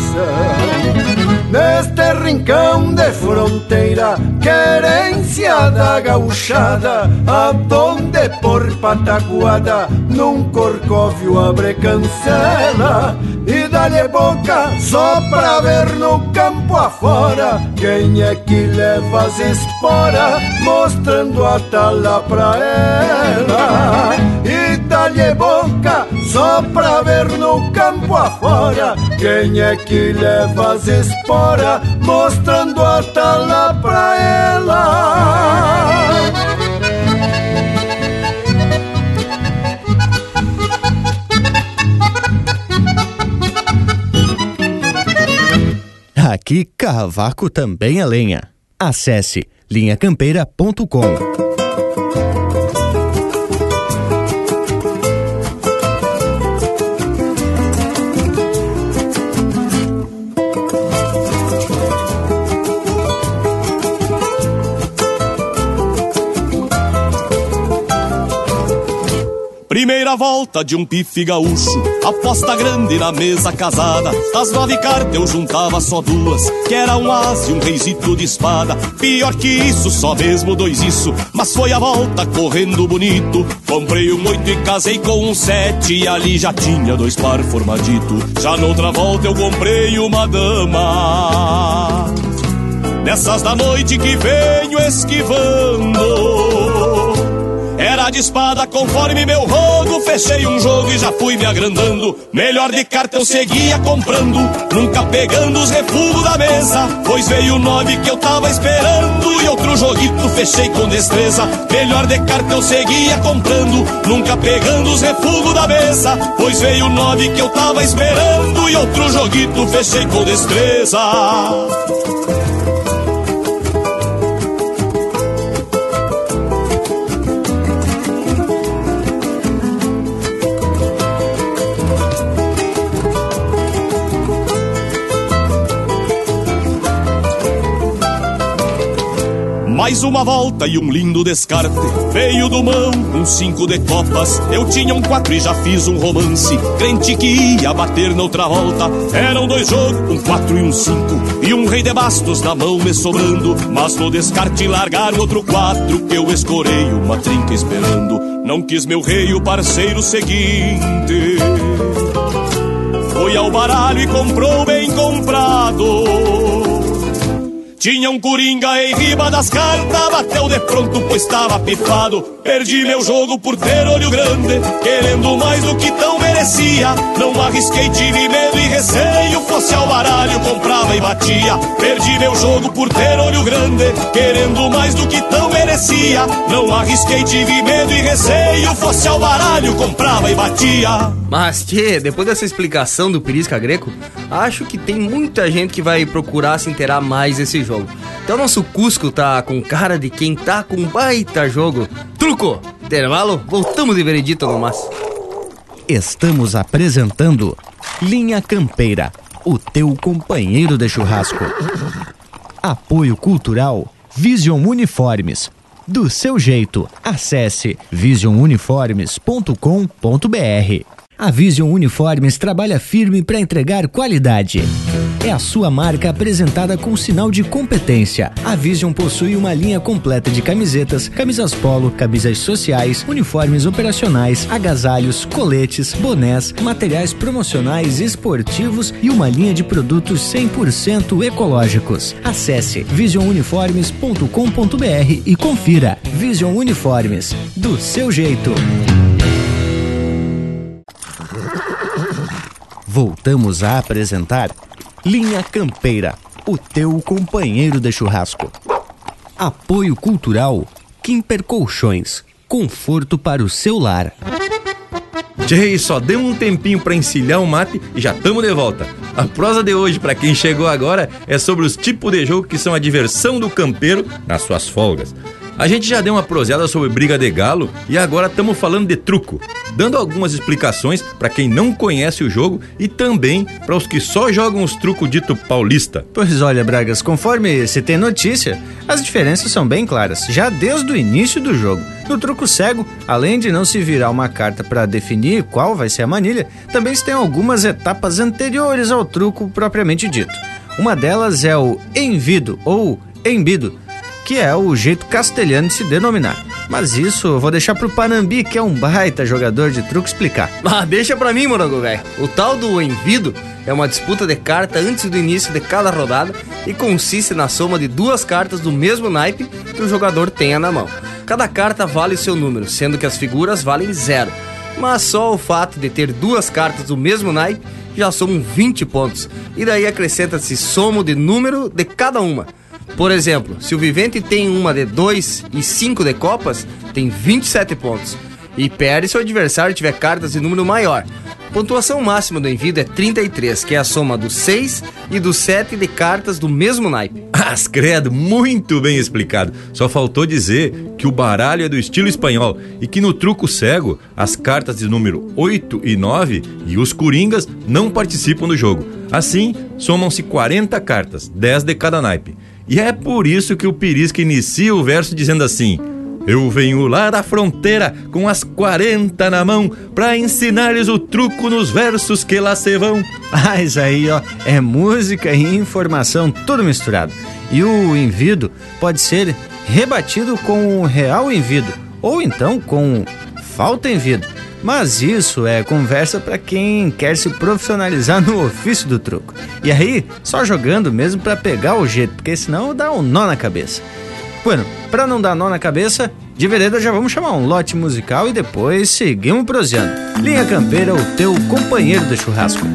Neste rincão de fronteira, querência da gauchada, aonde por pataguada, num corcóvio abre cancela e dá-lhe boca só pra ver no campo afora quem é que leva as esporas, mostrando a tala pra ela. E dá-lhe boca só pra ver no campo afora quem é que leva as esporas, mostrando a tala pra ela. Aqui, cavaco também é lenha. Acesse linhacampeira.com. Primeira volta de um pife gaúcho, aposta grande na mesa casada. Das nove cartas eu juntava só duas, que era um as e um reisito de espada. Pior que isso, só mesmo dois isso, mas foi a volta correndo bonito. Comprei um oito e casei com um sete, e ali já tinha dois par formadito. Já noutra volta eu comprei uma dama. Nessas da noite que venho esquivando era de espada conforme meu rodo. Fechei um jogo e já fui me agrandando. Melhor de carta eu seguia comprando, nunca pegando os refugos da mesa. Pois veio o nove que eu tava esperando e outro joguito fechei com destreza. Melhor de carta eu seguia comprando, nunca pegando os refugos da mesa. Pois veio o nove que eu tava esperando e outro joguito fechei com destreza. Mais uma volta e um lindo descarte. Veio do mão, um cinco de copas. Eu tinha um quatro e já fiz um romance. Crente que ia bater noutra volta. Eram dois jogos, um quatro e um cinco. E um rei de bastos na mão me sobrando. Mas no descarte largaram outro quatro. Que eu escorei uma trinca esperando. Não quis meu rei o parceiro seguinte. Foi ao baralho e comprou bem comprado Tinha um coringa em riba das cartas, bateu de pronto, pois estava pifado. Perdi meu jogo por ter olho grande, querendo mais do que tão merecia. Não arrisquei, tive medo e receio, fosse ao baralho, comprava e batia. Perdi meu jogo por ter olho grande, querendo mais do que tão merecia. Não arrisquei, tive medo e receio, fosse ao baralho, comprava e batia. Mas, tchê, depois dessa explicação do Pirisca Greco, acho que tem muita gente que vai procurar se inteirar mais desse jogo. Então nosso Cusco tá com cara de quem tá com baita jogo. Truco! Intervalo, voltamos de veredito no mas. Estamos apresentando Linha Campeira, o teu companheiro de churrasco. Apoio Cultural Vision Uniformes. Do seu jeito, acesse visionuniformes.com.br. A Vision Uniformes trabalha firme para entregar qualidade. É a sua marca apresentada com sinal de competência. A Vision possui uma linha completa de camisetas, camisas polo, camisas sociais, uniformes operacionais, agasalhos, coletes, bonés, materiais promocionais esportivos e uma linha de produtos 100% ecológicos. Acesse visionuniformes.com.br e confira. Vision Uniformes, do seu jeito. Voltamos a apresentar Linha Campeira, o teu companheiro de churrasco. Apoio Cultural Kimper Colchões, conforto para o seu lar. Tchê, só deu um tempinho para encilhar o mate e já estamos de volta. A prosa de hoje, para quem chegou agora, é sobre os tipos de jogo que são a diversão do campeiro nas suas folgas. A gente já deu uma proseada sobre briga de galo e agora estamos falando de truco, dando algumas explicações para quem não conhece o jogo e também para os que só jogam os trucos dito paulista. Pois olha, Bragas, conforme se tem notícia, as diferenças são bem claras, já desde o início do jogo. No truco cego, além de não se virar uma carta para definir qual vai ser a manilha, também se tem algumas etapas anteriores ao truco propriamente dito. Uma delas é o envido ou embido que é o jeito castelhano de se denominar. Mas isso eu vou deixar pro Panambi, que é um baita jogador de truco, explicar. Ah, deixa pra mim, morango velho. O tal do envido é uma disputa de carta antes do início de cada rodada e consiste na soma de duas cartas do mesmo naipe que o jogador tenha na mão. Cada carta vale o seu número, sendo que as figuras valem zero. Mas só o fato de ter duas cartas do mesmo naipe já somam 20 pontos. E daí acrescenta-se somo de número de cada uma. Por exemplo, se o vivente tem uma de 2 e 5 de copas, tem 27 pontos. E perde se o adversário tiver cartas de número maior. Pontuação máxima do envido é 33, que é a soma dos 6 e dos 7 de cartas do mesmo naipe. As credo, muito bem explicado. Só faltou dizer que o baralho é do estilo espanhol e que no truco cego, as cartas de número 8 e 9 e os coringas não participam do jogo. Assim, somam-se 40 cartas, 10 de cada naipe. E é por isso que o Pirisca inicia o verso dizendo assim: Eu venho lá da fronteira com as 40 na mão pra ensinar-lhes o truco nos versos que lá se vão. Mas aí, ó, é música e informação tudo misturado. E o envido pode ser rebatido com real envido ou então com falta envido. Mas isso é conversa para quem quer se profissionalizar no ofício do truco. E aí, só jogando mesmo para pegar o jeito, porque senão dá um nó na cabeça. Bueno, para não dar nó na cabeça, de vereda já vamos chamar um lote musical e depois seguimos proseando. Linha Campeira, o teu companheiro de churrasco.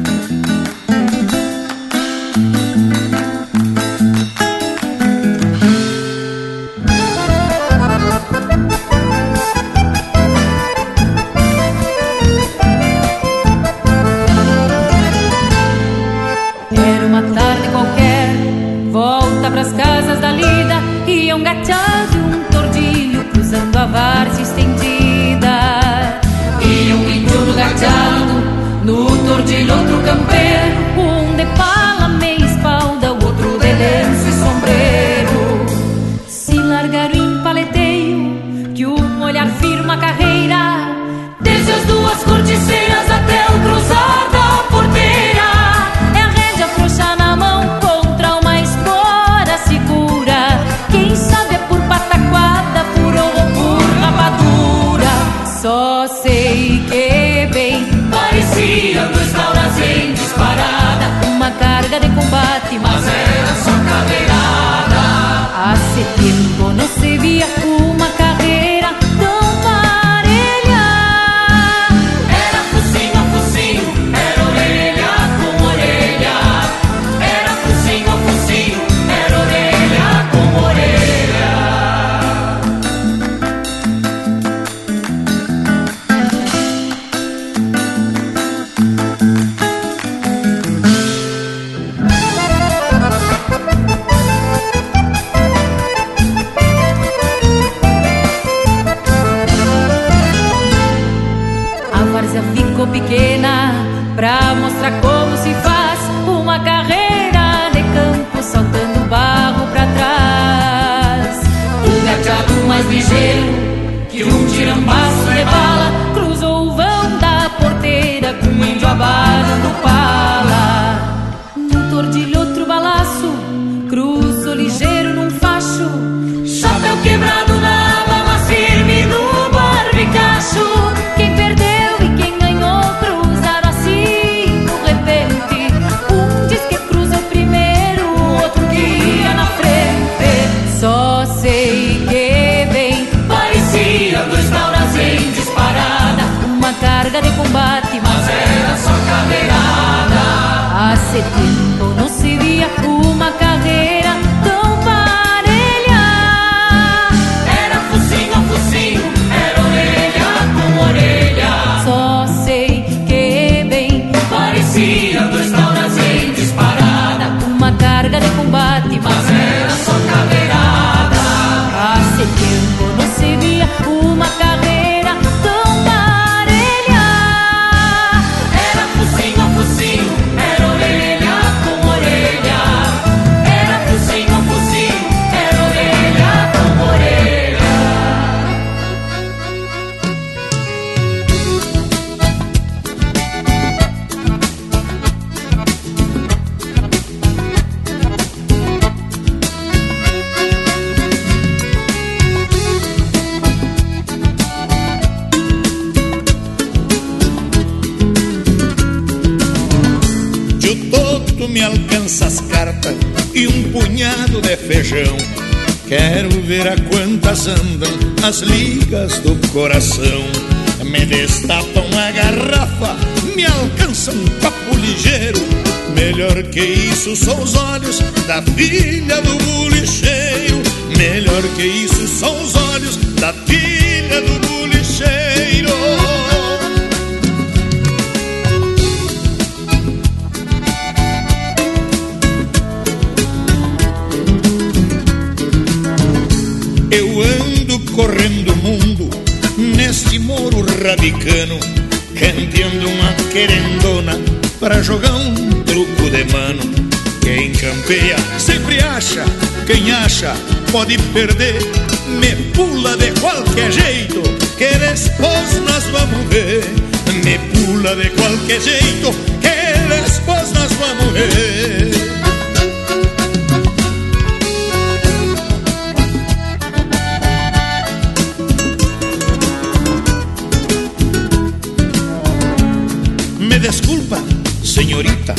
senhorita,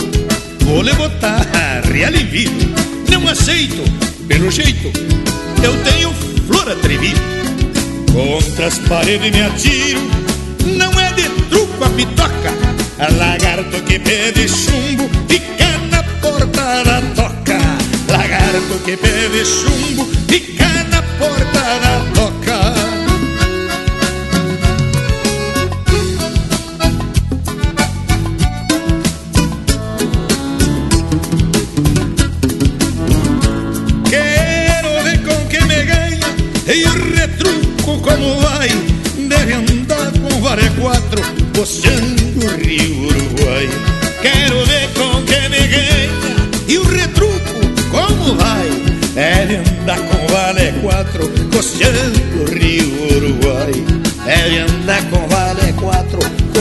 vou lhe botar. Não aceito, pelo jeito, eu tenho flor atrevida. Contra as paredes me atiro, não é de truco a pitoca. A lagarto que pede chumbo fica na porta da toca. Lagarto que pede chumbo fica na porta da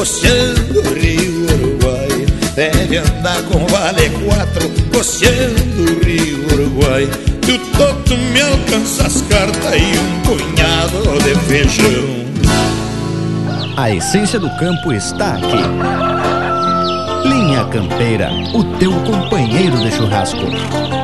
oceano, rio Uruguai. Deve andar com vale quatro, o rio Uruguai. E o toto me alcança as cartas e um punhado de feijão. A essência do campo está aqui. Linha Campeira, o teu companheiro de churrasco.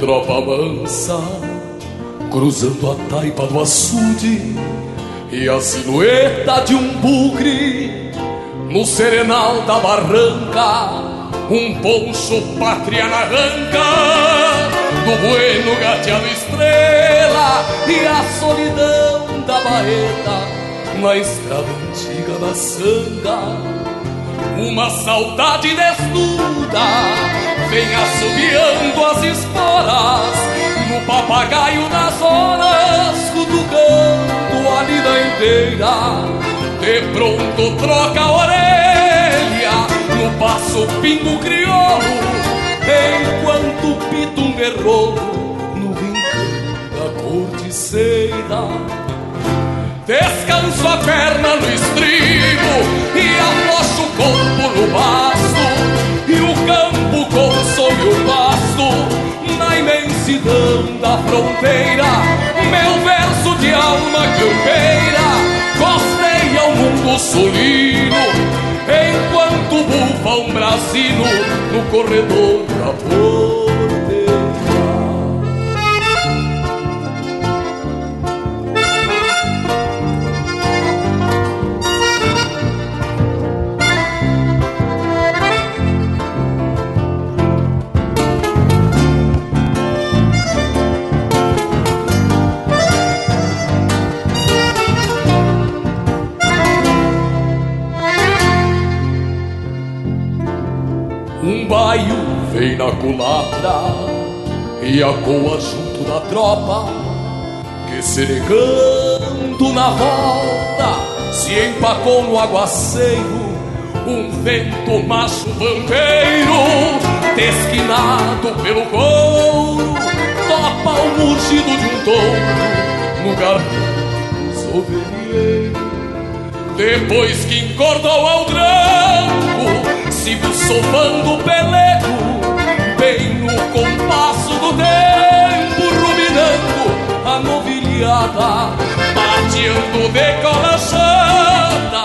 Tropa mansa, cruzando a taipa do açude e a silhueta de um bugre no serenal da barranca, um poncho pátria na ranca do bueno gateado estrela e a solidão da baeta na estrada antiga da sanga. Uma saudade desnuda vem assobiando as esporas no papagaio das horas, cutucando a lida inteira. De pronto troca a orelha no passo pingo crioulo, enquanto pita um berrolo no rincão da corticeira. Descanso a perna no estribo e aflocho o corpo no basto campo consome o pasto Na imensidão da fronteira Meu verso de alma campeira Costeia o mundo solino Enquanto bufa um brasino no corredor da porteira na culatra e a coa junto da tropa que se negando na volta se empacou no aguaceiro um vento macho pampeiro desquinado pelo couro topa o mugido de um touro no sovelheiro depois que encordou ao tranco Sigo sovando o pelego compasso do tempo Ruminando a novilhada Mateando de chata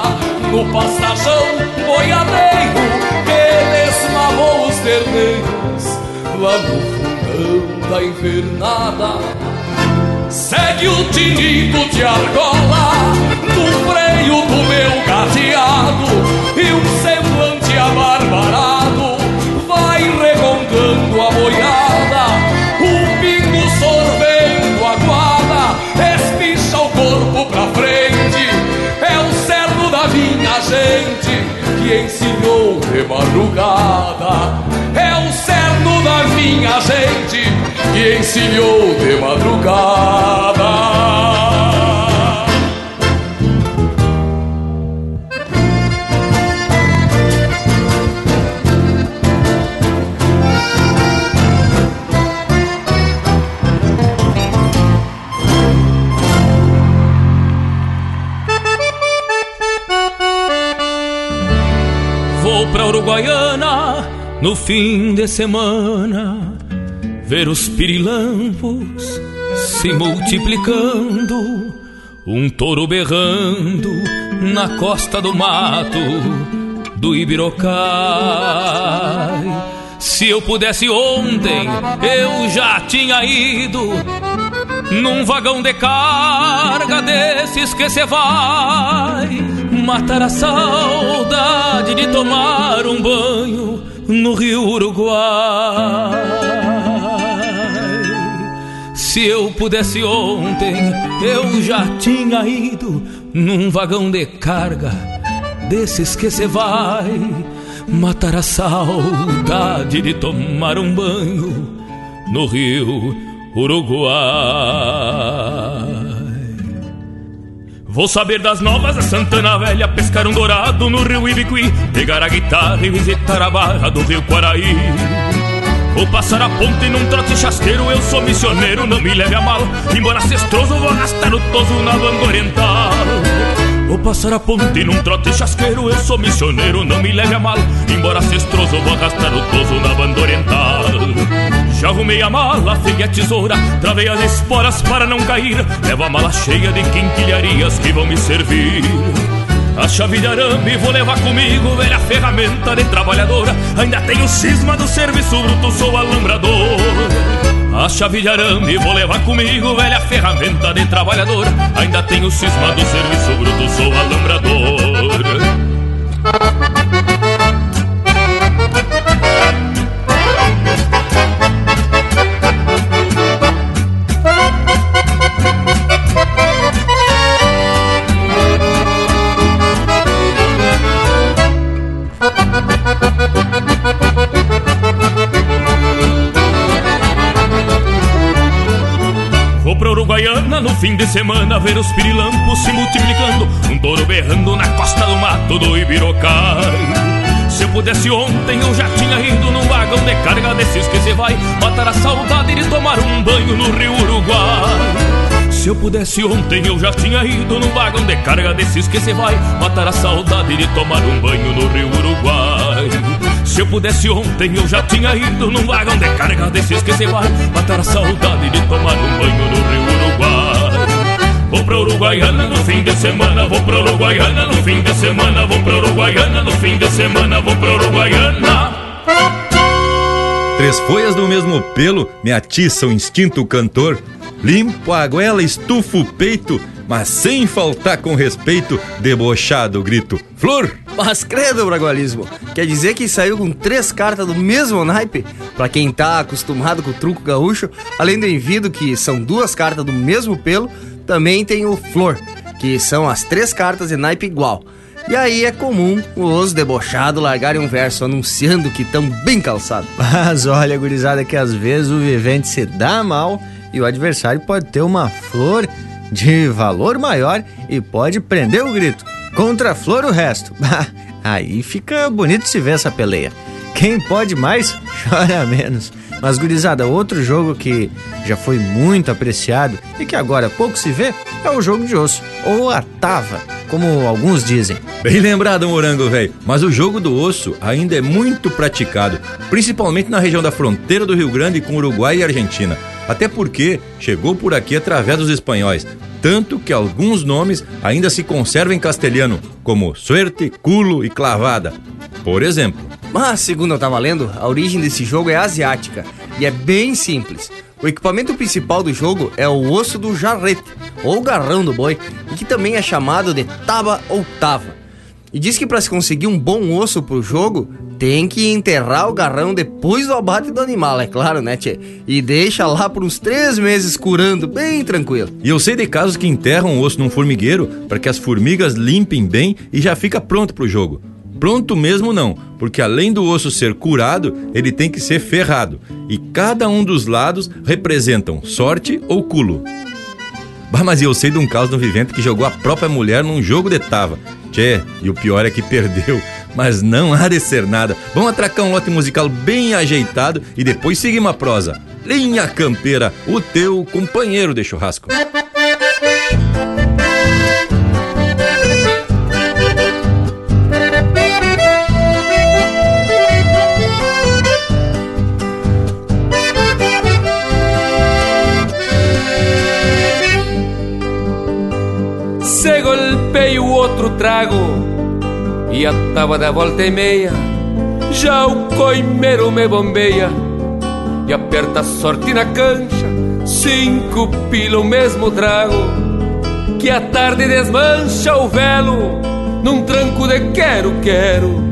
No pastajão boiadeiro Que desmamou os terneiros Lá no fundão da invernada. Segue o tinido de argola No freio do meu gateado E um semblante abarbarado o pingo sorvendo a guada, espicha o corpo pra frente, é o cerno da minha gente que ensinou de madrugada, é o cerno da minha gente que ensinou de madrugada. Uruguaiana no fim de semana, ver os pirilampos se multiplicando, um touro berrando na costa do mato do Ibirocai. Se eu pudesse ontem, eu já tinha ido num vagão de carga desses que cê vai matar a saudade de tomar um banho no rio Uruguai. Se eu pudesse ontem, eu já tinha ido num vagão de carga desses que se vai matar a saudade de tomar um banho no rio Uruguai. Vou saber das novas da Santana Velha, pescar um dourado no rio Ibiqui, pegar a guitarra e visitar a barra do rio Quaraí. Vou passar a ponte num trote chasqueiro, eu sou missioneiro, não me leve a mal. Embora cestroso, vou arrastar o toso na banda oriental. Vou passar a ponte num trote chasqueiro, eu sou missioneiro, não me leve a mal. Embora cestroso, vou arrastar o toso na banda oriental. Já arrumei a mala, afeguei a tesoura, travei as esporas para não cair. Levo a mala cheia de quinquilharias que vão me servir. A chave de arame vou levar comigo, velha ferramenta de trabalhadora. Ainda tenho cisma do serviço bruto, sou alambrador. A chave de arame vou levar comigo, velha ferramenta de trabalhadora. Ainda tenho cisma do serviço bruto, sou alambrador. Fim de semana ver os pirilampos se multiplicando, um touro berrando na costa do mato do Ibirocai. Se eu pudesse ontem eu já tinha ido num vagão de carga desses que se vai matar a saudade de tomar um banho no Rio Uruguai. Se eu pudesse ontem eu já tinha ido num vagão de carga desses que se vai matar a saudade de tomar um banho no Rio Uruguai. Se eu pudesse ontem eu já tinha ido num vagão de carga desses que se vai matar a saudade de tomar um banho no Rio Uruguai. Vou pra Uruguaiana no fim de semana, vou pra Uruguaiana no fim de semana, vou pra Uruguaiana no fim de semana, vou pra Uruguaiana. Três folhas do mesmo pelo me atiça o instinto cantor. Limpo a goela, estufo o peito, mas sem faltar com respeito, debochado grito: Flor! Mas credo, Bragualismo, quer dizer que saiu com três cartas do mesmo naipe? Pra quem tá acostumado com o truco gaúcho, além do envido, que são duas cartas do mesmo pelo, também tem o Flor, que são as três cartas de naipe igual. E aí é comum os debochados largarem um verso anunciando que estão bem calçados. Mas olha, gurizada, que às vezes o vivente se dá mal e o adversário pode ter uma flor de valor maior e pode prender o grito. Contra a flor o resto. Aí fica bonito se ver essa peleia. Quem pode mais, chora menos. Mas, gurizada, outro jogo que já foi muito apreciado e que agora pouco se vê é o jogo de osso, ou a tava, como alguns dizem. Bem lembrado, Morango, velho. Mas o jogo do osso ainda é muito praticado, principalmente na região da fronteira do Rio Grande com Uruguai e Argentina. Até porque chegou por aqui através dos espanhóis, tanto que alguns nomes ainda se conservam em castelhano, como suerte, culo e clavada, por exemplo. Mas, segundo eu tava lendo, a origem desse jogo é asiática e é bem simples. O equipamento principal do jogo é o osso do jarrete, ou garrão do boi, que também é chamado de taba ou tava. E diz que para se conseguir um bom osso pro jogo, tem que enterrar o garrão depois do abate do animal, é claro, né, tchê? E deixa lá por uns três meses curando, bem tranquilo. E eu sei de casos que enterram o osso num formigueiro para que as formigas limpem bem e já fica pronto pro jogo. Pronto mesmo não, porque além do osso ser curado, ele tem que ser ferrado. E cada um dos lados representam sorte ou culo. Bah, mas eu sei de um caso de um vivente que jogou a própria mulher num jogo de tava. Tchê, e o pior é que perdeu. Mas não há de ser nada. Vamos atracar um lote musical bem ajeitado e depois seguir uma prosa. Linha Campeira, o teu companheiro de churrasco. Outro trago e a tava da volta e meia. Já o coimeiro me bombeia e aperta a sorte na cancha. Cinco pila o mesmo trago que a tarde desmancha o velo num tranco de quero, quero.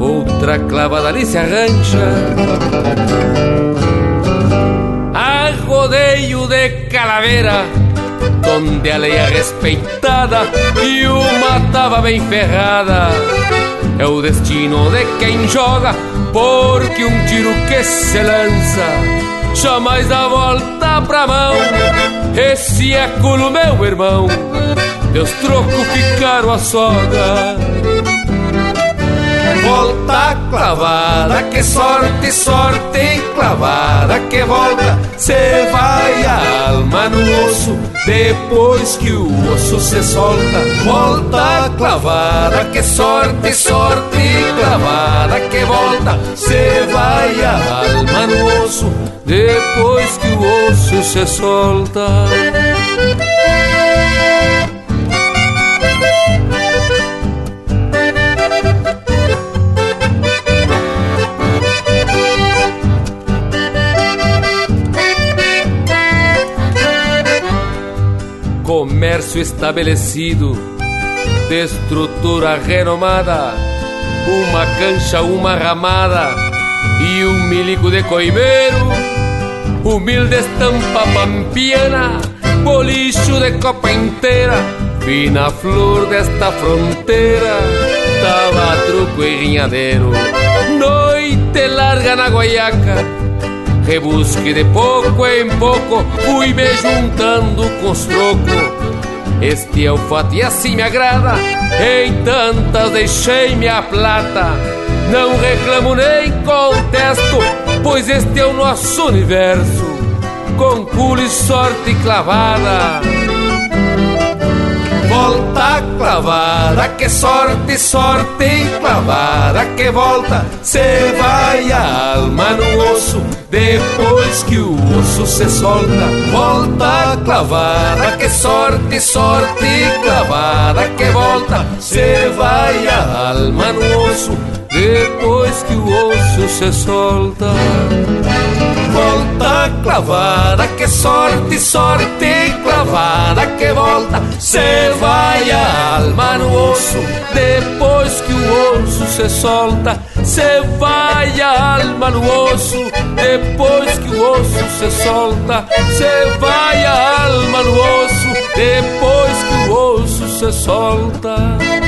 Outra clavada ali se arrancha. A rodeio de calaveira donde é respeitada e uma tava bem ferrada. É o destino de quem joga, porque um tiro que se lança jamais dá volta pra mão. Esse é culo, meu irmão, Deus troco ficaram a soga volta clavada, que sorte, sorte clavada que volta, cê vai a alma no osso, depois que o osso se solta, volta clavada, que sorte, sorte clavada que volta, cê vai a alma no osso, depois que o osso se solta. Comércio estabelecido, de estrutura renomada, uma cancha, uma ramada e um milico de coimeiro, humilde estampa pampiana, bolicho de copa inteira, fina flor desta fronteira, tava truco e rinhadeiro, noite larga na guaiaca, rebusque de pouco em pouco, fui me juntando com os trocos. Este é o fato e assim me agrada, em tantas deixei minha plata. Não reclamo nem contesto, pois este é o nosso universo, com culo e sorte clavada volta clavada, que sorte, sorte clavada que volta, cê vai a alma no osso, depois que o osso se solta, volta clavada, que sorte, sorte clavada que volta, cê vai a alma no osso, depois que o osso se solta volta clavada, que sorte, sorte clavada que volta, se vai a alma no osso, depois que o osso se solta, se vai a alma no osso, depois que o osso se solta, se vai a alma no osso, depois que o osso se solta.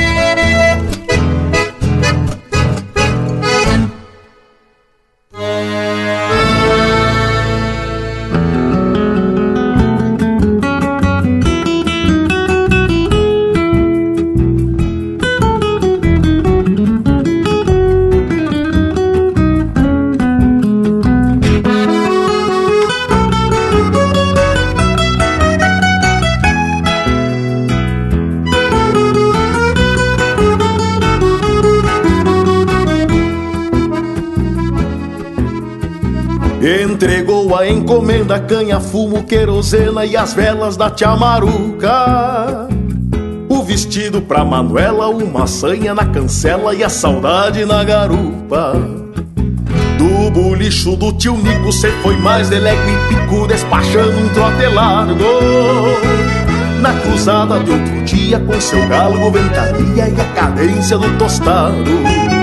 Encomenda, canha, fumo, querosena e as velas da tia Maruca. O vestido pra Manuela, uma sanha na cancela e a saudade na garupa. Do bolicho do tio Nico, cê foi mais delego e pico, despachando um trote largo. Na cruzada de outro dia, com seu galo, ventania e a cadência do tostado.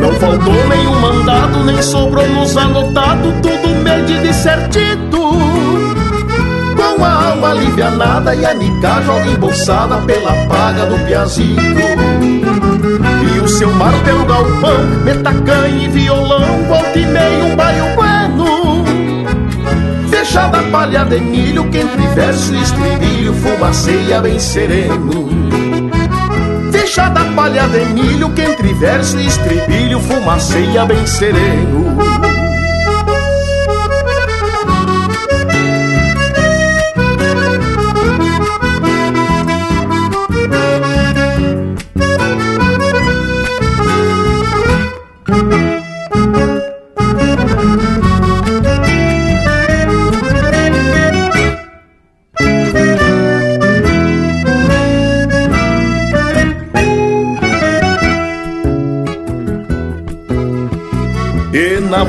Não faltou nenhum mandado, nem sobrou nos anotado, tudo medido e certito. Com a alma alivianada e a nica joga embolsada pela paga do piazito. E o seu mar pelo galpão, metacanha e violão, volta e meio um baio bueno. Fechada palha de milho, que entre verso e estribilho fumaceia bem sereno da palha de milho que entre verso e estribilho fumaceia bem sereno.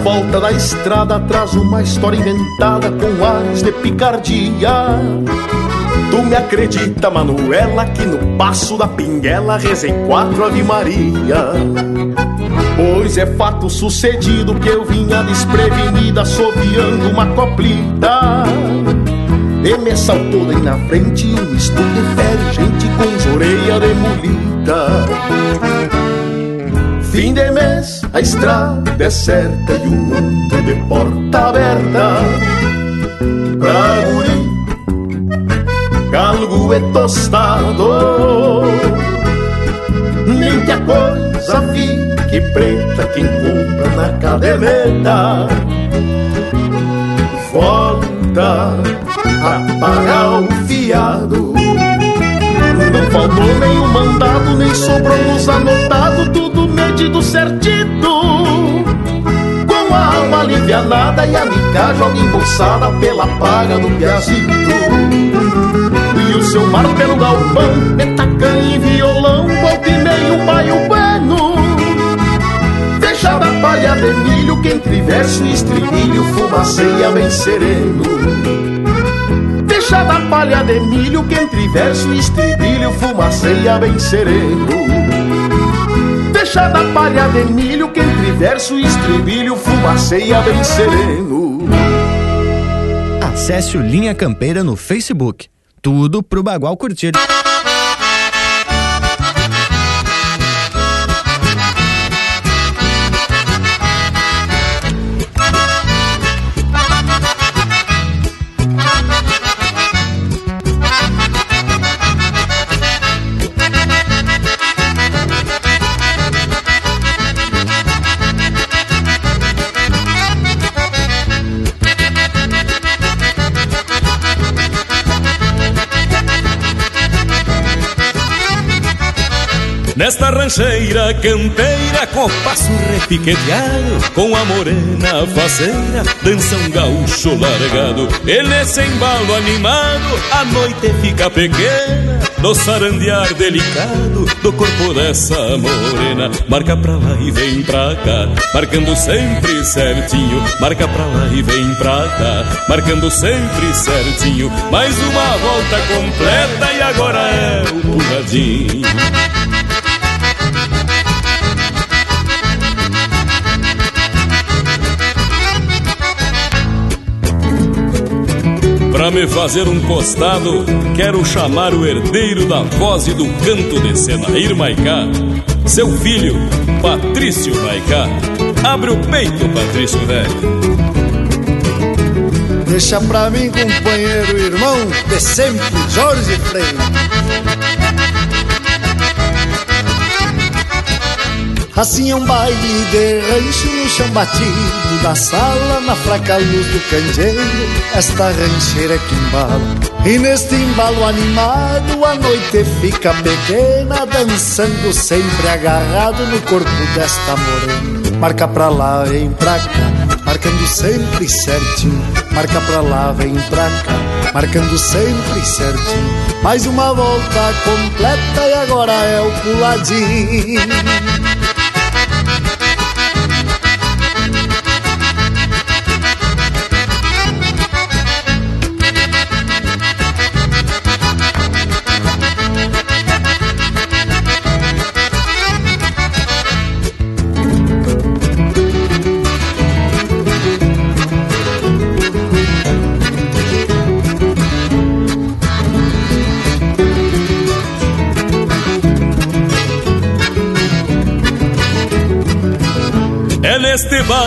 Volta da estrada traz uma história inventada com ares de picardia. Tu me acredita, Manuela, que no passo da pinguela rezei quatro Ave Maria. Pois é fato sucedido que eu vinha desprevenida, assoviando uma coplita. E me saltou daí na frente um misto de fere, gente com orelhas de mulita. Fim de mês, a estrada é certa e o mundo de porta aberta. Pra guri, galgo é tostado. Nem que a coisa fique preta quem compra na caderneta. Volta a pagar o fiado. Não faltou nem o mandado, nem sobrou nos anotado, medido certito. Com a alma alivianada e a mica joga embolsada pela paga do piazito. E o seu mar pelo galpão, metacanha e violão, volta e meio baio bueno. Fechada a palha de milho, que entre verso e estribilho fumaceia bem sereno. Fechada a palha de milho que entre verso e estribilho fumaceia bem sereno. Deixa da palha de milho que entre verso e estribilho fumaceia bem sereno. Acesse o Linha Campeira no Facebook. Tudo pro Bagual curtir. Nesta rancheira campeira, com o passo repiqueteado, com a morena faceira, dança um gaúcho largado. E nesse embalo animado, a noite fica pequena, no sarandear delicado do corpo dessa morena. Marca pra lá e vem pra cá, marcando sempre certinho. Marca pra lá e vem pra cá, marcando sempre certinho. Mais uma volta completa e agora é o puladinho. Pra me fazer um costado, quero chamar o herdeiro da voz e do canto de Senair Maicá, seu filho, Patrício Maicá. Abre o peito, Patrício velho. Deixa pra mim, companheiro, irmão, de sempre, Jorge Freire. Assim é um baile de rancho no chão batido Da sala na fraca luz do candeeiro Esta rancheira que embala. E neste embalo animado A noite fica pequena Dançando sempre agarrado no corpo desta morena. Marca pra lá, vem pra cá Marcando sempre certinho. Marca pra lá, vem pra cá Marcando sempre certinho. Mais uma volta completa E agora é o puladinho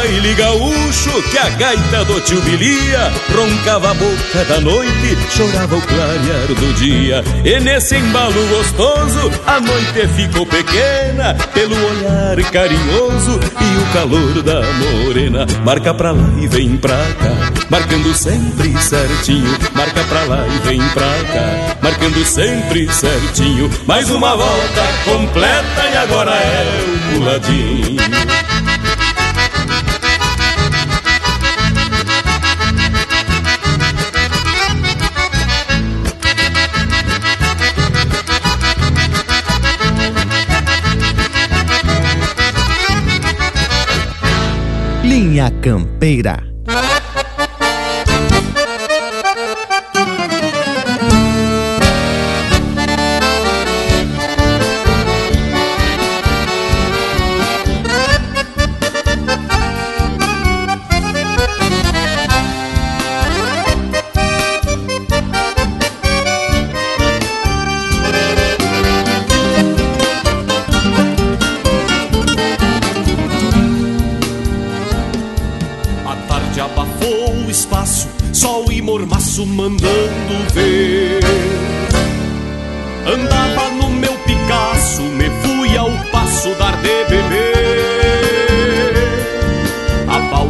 baile gaúcho que a gaita do tio Bilia roncava a boca da noite, chorava o clarear do dia. E nesse embalo gostoso, a noite ficou pequena pelo olhar carinhoso e o calor da morena. Marca pra lá e vem pra cá, marcando sempre certinho. Marca pra lá e vem pra cá, marcando sempre certinho. Mais uma volta completa e agora é o puladinho. Campeira.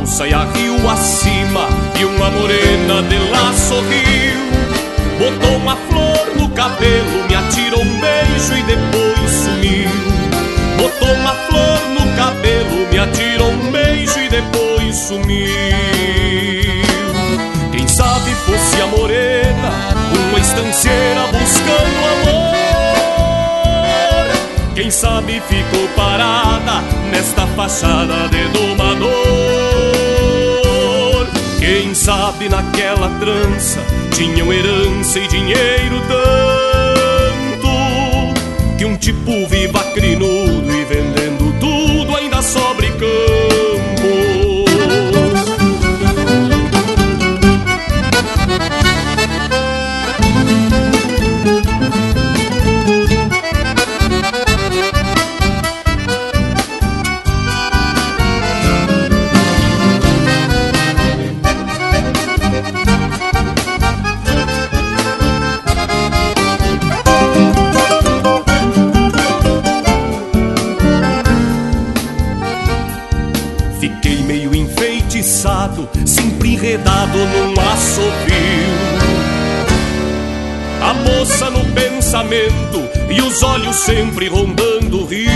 E a rio acima, e uma morena de lá sorriu. Botou uma flor no cabelo, me atirou um beijo e depois sumiu. Botou uma flor no cabelo, me atirou um beijo e depois sumiu. Quem sabe fosse a morena, uma estanceira buscando amor. Quem sabe ficou parada nesta fachada de domador. Quem sabe naquela trança tinham herança e dinheiro tanto que um tipo viva crinudo sempre rondando o rio.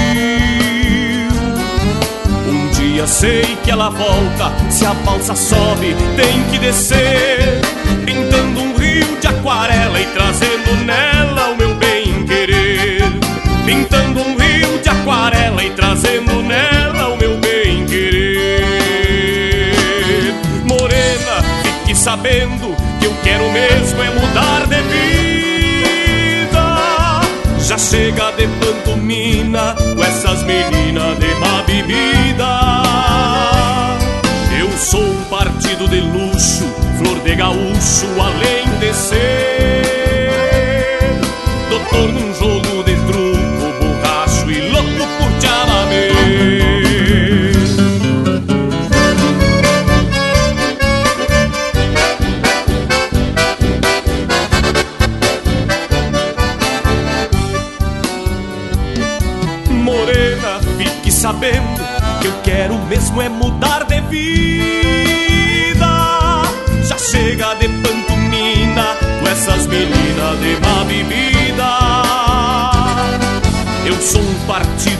Um dia sei que ela volta, se a balsa sobe, tem que descer, pintando um rio de aquarela e trazendo nela o meu bem querer. Pintando um rio de aquarela e trazendo nela o meu bem querer. Morena, fique sabendo que eu quero mesmo é mudar de vida. Já chega de com essas meninas de má bebida. Eu sou um partido de luxo, flor de gaúcho, além de ser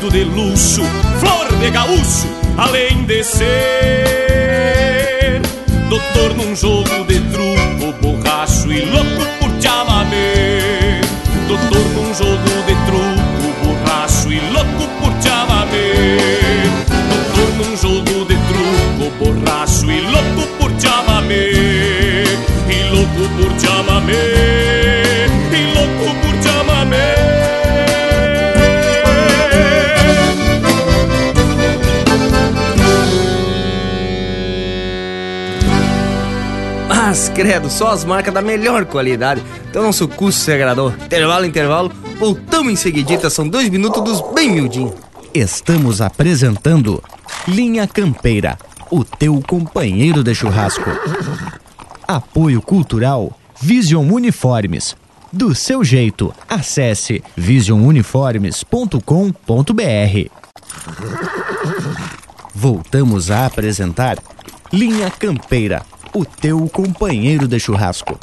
partido de luxo, flor de gaúcho, além de ser doutor num jogo de credo, só as marcas da melhor qualidade. Então nosso curso se agradou. Intervalo, intervalo. Voltamos em seguidita, são dois minutos dos bem miudinhos. Estamos apresentando Linha Campeira, o teu companheiro de churrasco. Apoio Cultural Vision Uniformes. Do seu jeito, acesse visionuniformes.com.br. Voltamos a apresentar Linha Campeira, o teu companheiro de churrasco.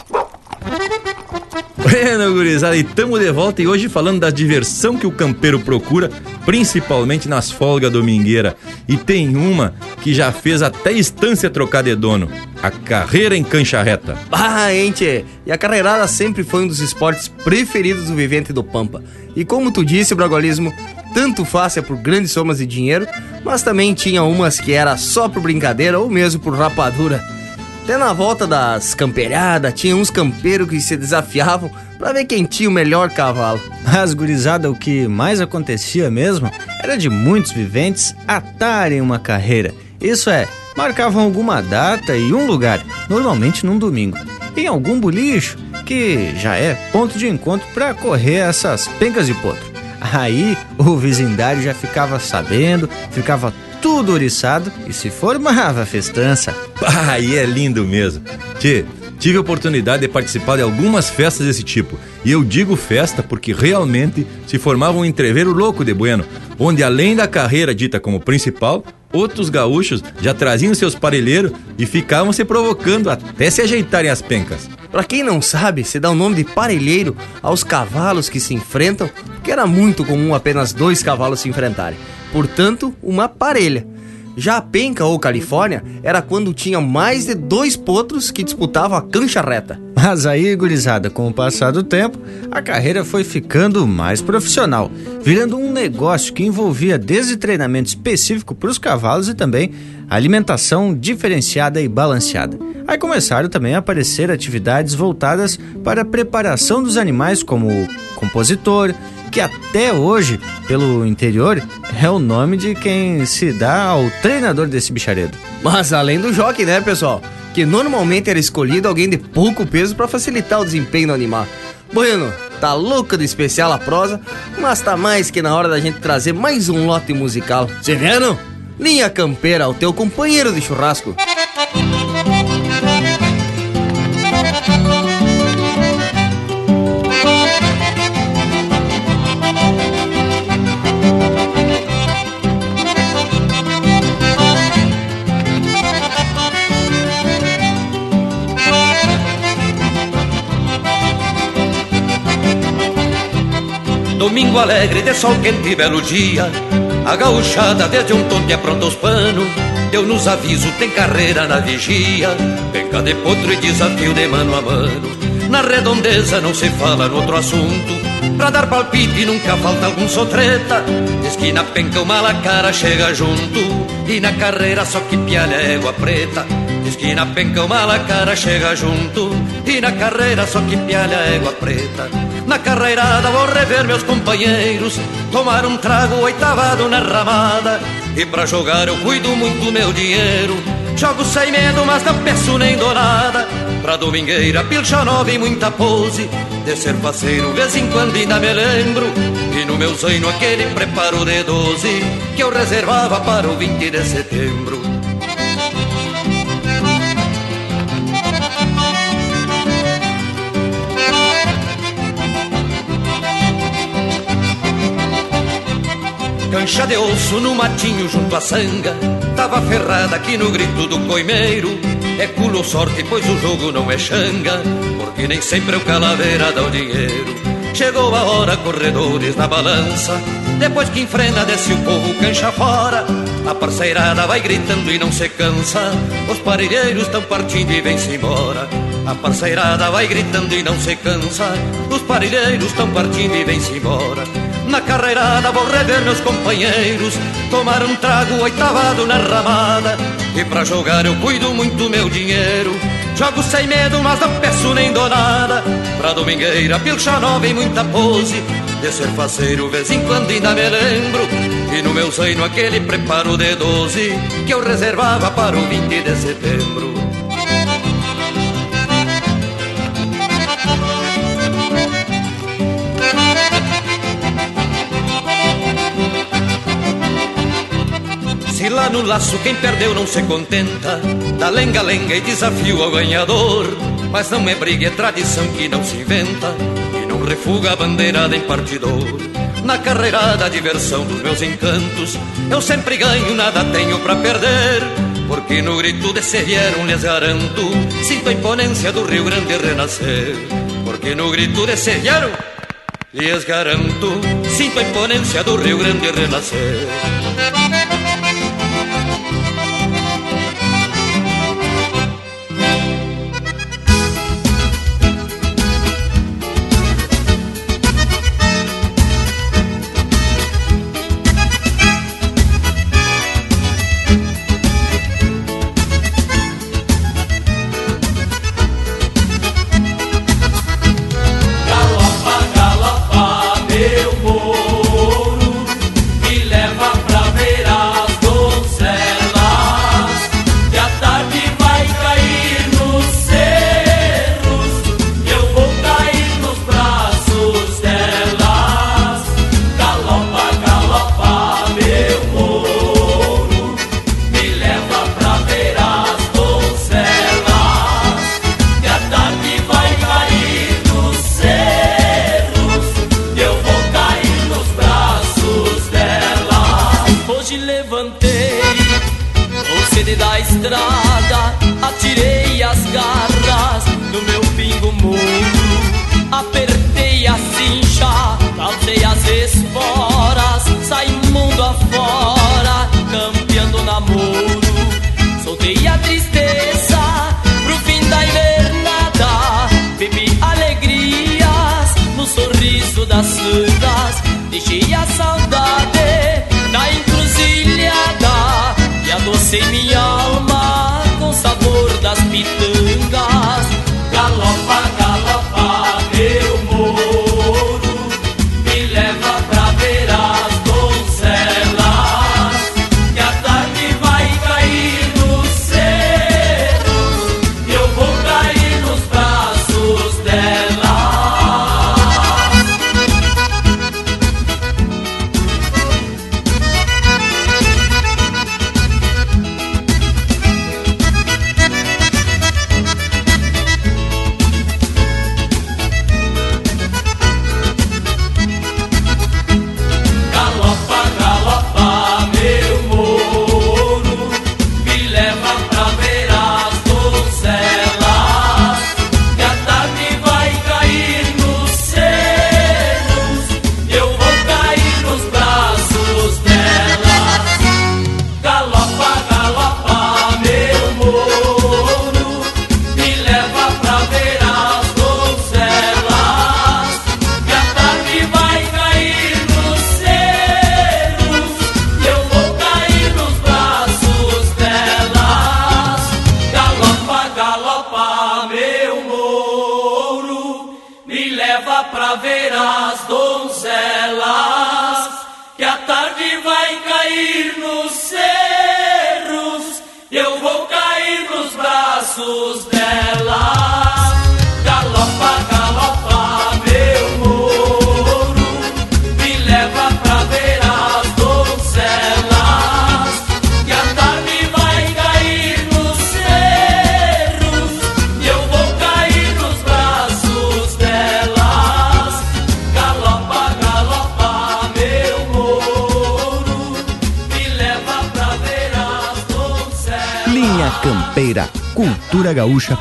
Bueno, gurizada, e tamo de volta e hoje falando da diversão que o campeiro procura, principalmente nas folgas domingueiras. E tem uma que já fez até estância trocar de dono, a carreira em cancha reta. Ah, ente! E a carreirada sempre foi um dos esportes preferidos do vivente do Pampa. E como tu disse, o bragualismo tanto se é por grandes somas de dinheiro, mas também tinha umas que era só por brincadeira ou mesmo por rapadura. Até na volta das camperiadas, tinha uns campeiros que se desafiavam pra ver quem tinha o melhor cavalo. As gurizada, o que mais acontecia mesmo era de muitos viventes atarem uma carreira. Isso é, marcavam alguma data e um lugar, normalmente num domingo, em algum bolicho, que já é ponto de encontro para correr essas pencas de potro. Aí o vizindário já ficava sabendo, ficava tudo oriçado e se formava a festança. Ah, e é lindo mesmo. Tchê, tive a oportunidade de participar de algumas festas desse tipo. E eu digo festa porque realmente se formava um entreveiro louco de bueno, onde além da carreira dita como principal, outros gaúchos já traziam seus parelheiros e ficavam se provocando até se ajeitarem as pencas. Pra quem não sabe, se dá o nome de parelheiro aos cavalos que se enfrentam, porque era muito comum apenas dois cavalos se enfrentarem. Portanto, uma parelha. Já a penca ou Califórnia era quando tinha mais de dois potros que disputavam a cancha reta. Mas aí, gurizada, com o passar do tempo, a carreira foi ficando mais profissional, virando um negócio que envolvia desde treinamento específico para os cavalos e também alimentação diferenciada e balanceada. Aí começaram também a aparecer atividades voltadas para a preparação dos animais, como compositor, que até hoje, pelo interior, é o nome de quem se dá ao treinador desse bicharedo. Mas além do jockey, né, pessoal? Que normalmente era escolhido alguém de pouco peso para facilitar o desempenho do animal. Bueno, tá louco de especial a prosa, mas tá mais que na hora da gente trazer mais um lote musical. Cê vendo? Linha Campeira, o teu companheiro de churrasco. Domingo alegre de sol quente e belo dia. A gauchada desde um tonte apronta os panos. Deu nos aviso, tem carreira na vigia. Penca de potro e desafio de mano a mano. Na redondeza não se fala no outro assunto. Pra dar palpite nunca falta algum sotreta Esquina penca o mala cara chega junto. E na carreira só que pialha égua preta Esquina penca o mala cara chega junto. E na carreira só que pialha égua preta. Na carreirada vou rever meus companheiros Tomar um trago oitavado na ramada. E pra jogar eu cuido muito meu dinheiro. Jogo sem medo, mas não peço nem donada Pra domingueira, pilcha nova e muita pose. De ser parceiro, vez em quando ainda me lembro. E no meu sonho aquele preparo de doze Que eu reservava para o 20 de setembro Cancha de osso no matinho junto à sanga. Tava ferrada aqui no grito do coimeiro. É culo sorte, pois o jogo não é xanga Porque nem sempre o calaveira dá o dinheiro. Chegou a hora, corredores na balança. Depois que enfrena, desce o povo cancha fora. A parceirada vai gritando e não se cansa. Os parilheiros estão partindo e vem-se embora. A parceirada vai gritando e não se cansa. Os parilheiros estão partindo e vem-se embora na carreirada vou rever meus companheiros Tomar um trago oitavado na ramada. E pra jogar eu cuido muito meu dinheiro. Jogo sem medo, mas não peço nem donada Pra domingueira, pilcha nova e muita pose. De ser faceiro, vez em quando ainda me lembro. E no meu seio aquele preparo de doze Que eu reservava para o 20 de setembro lá no laço quem perdeu não se contenta. Dá lenga-lenga e desafio ao ganhador. Mas não é briga, é tradição que não se inventa. E não refuga a bandeirada em partidor Na carreirada, a diversão dos meus encantos. Eu sempre ganho, nada tenho pra perder. Porque no grito de se vieram lhes garanto. Sinto a imponência do Rio Grande renascer. Porque no grito de se vieram lhes garanto. Sinto a imponência do Rio Grande renascer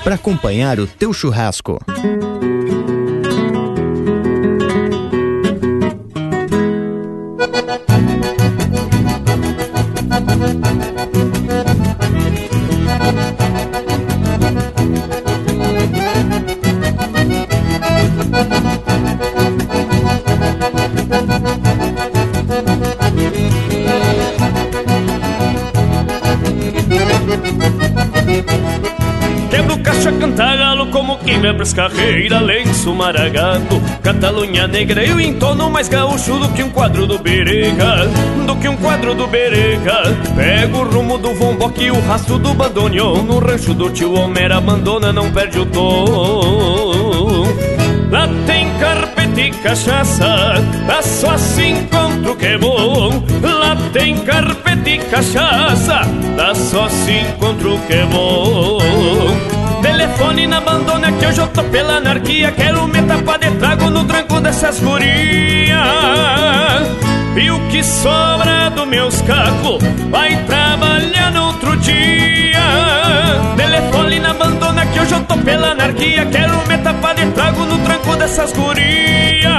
para acompanhar o teu churrasco. Pras carreiras Lenço maragato, Catalunha negra Eu entono mais gaúcho do que um quadro do Berega Do que um quadro do Berega Pego o rumo do vomboque e o rastro do bandoneon No rancho do tio Homer abandona, não perde o tom Lá tem carpete e cachaça, lá só se encontra o que é bom. Lá tem carpete e cachaça, lá só se encontra o que é bom. Telefone na abandona que hoje eu tô pela anarquia. Quero me tapar de trago no tranco dessas gurias. E o que sobra do meus cacos vai trabalhar no outro dia. Telefone na abandona que hoje eu tô pela anarquia. Quero me tapar de trago no tranco dessas gurias.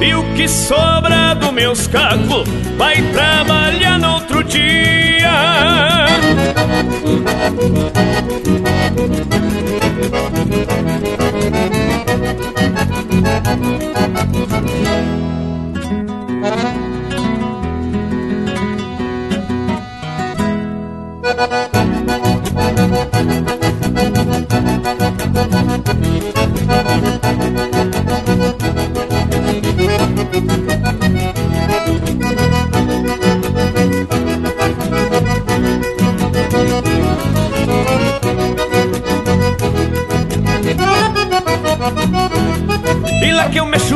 E o que sobra meus cacos vai trabalhar no outro dia.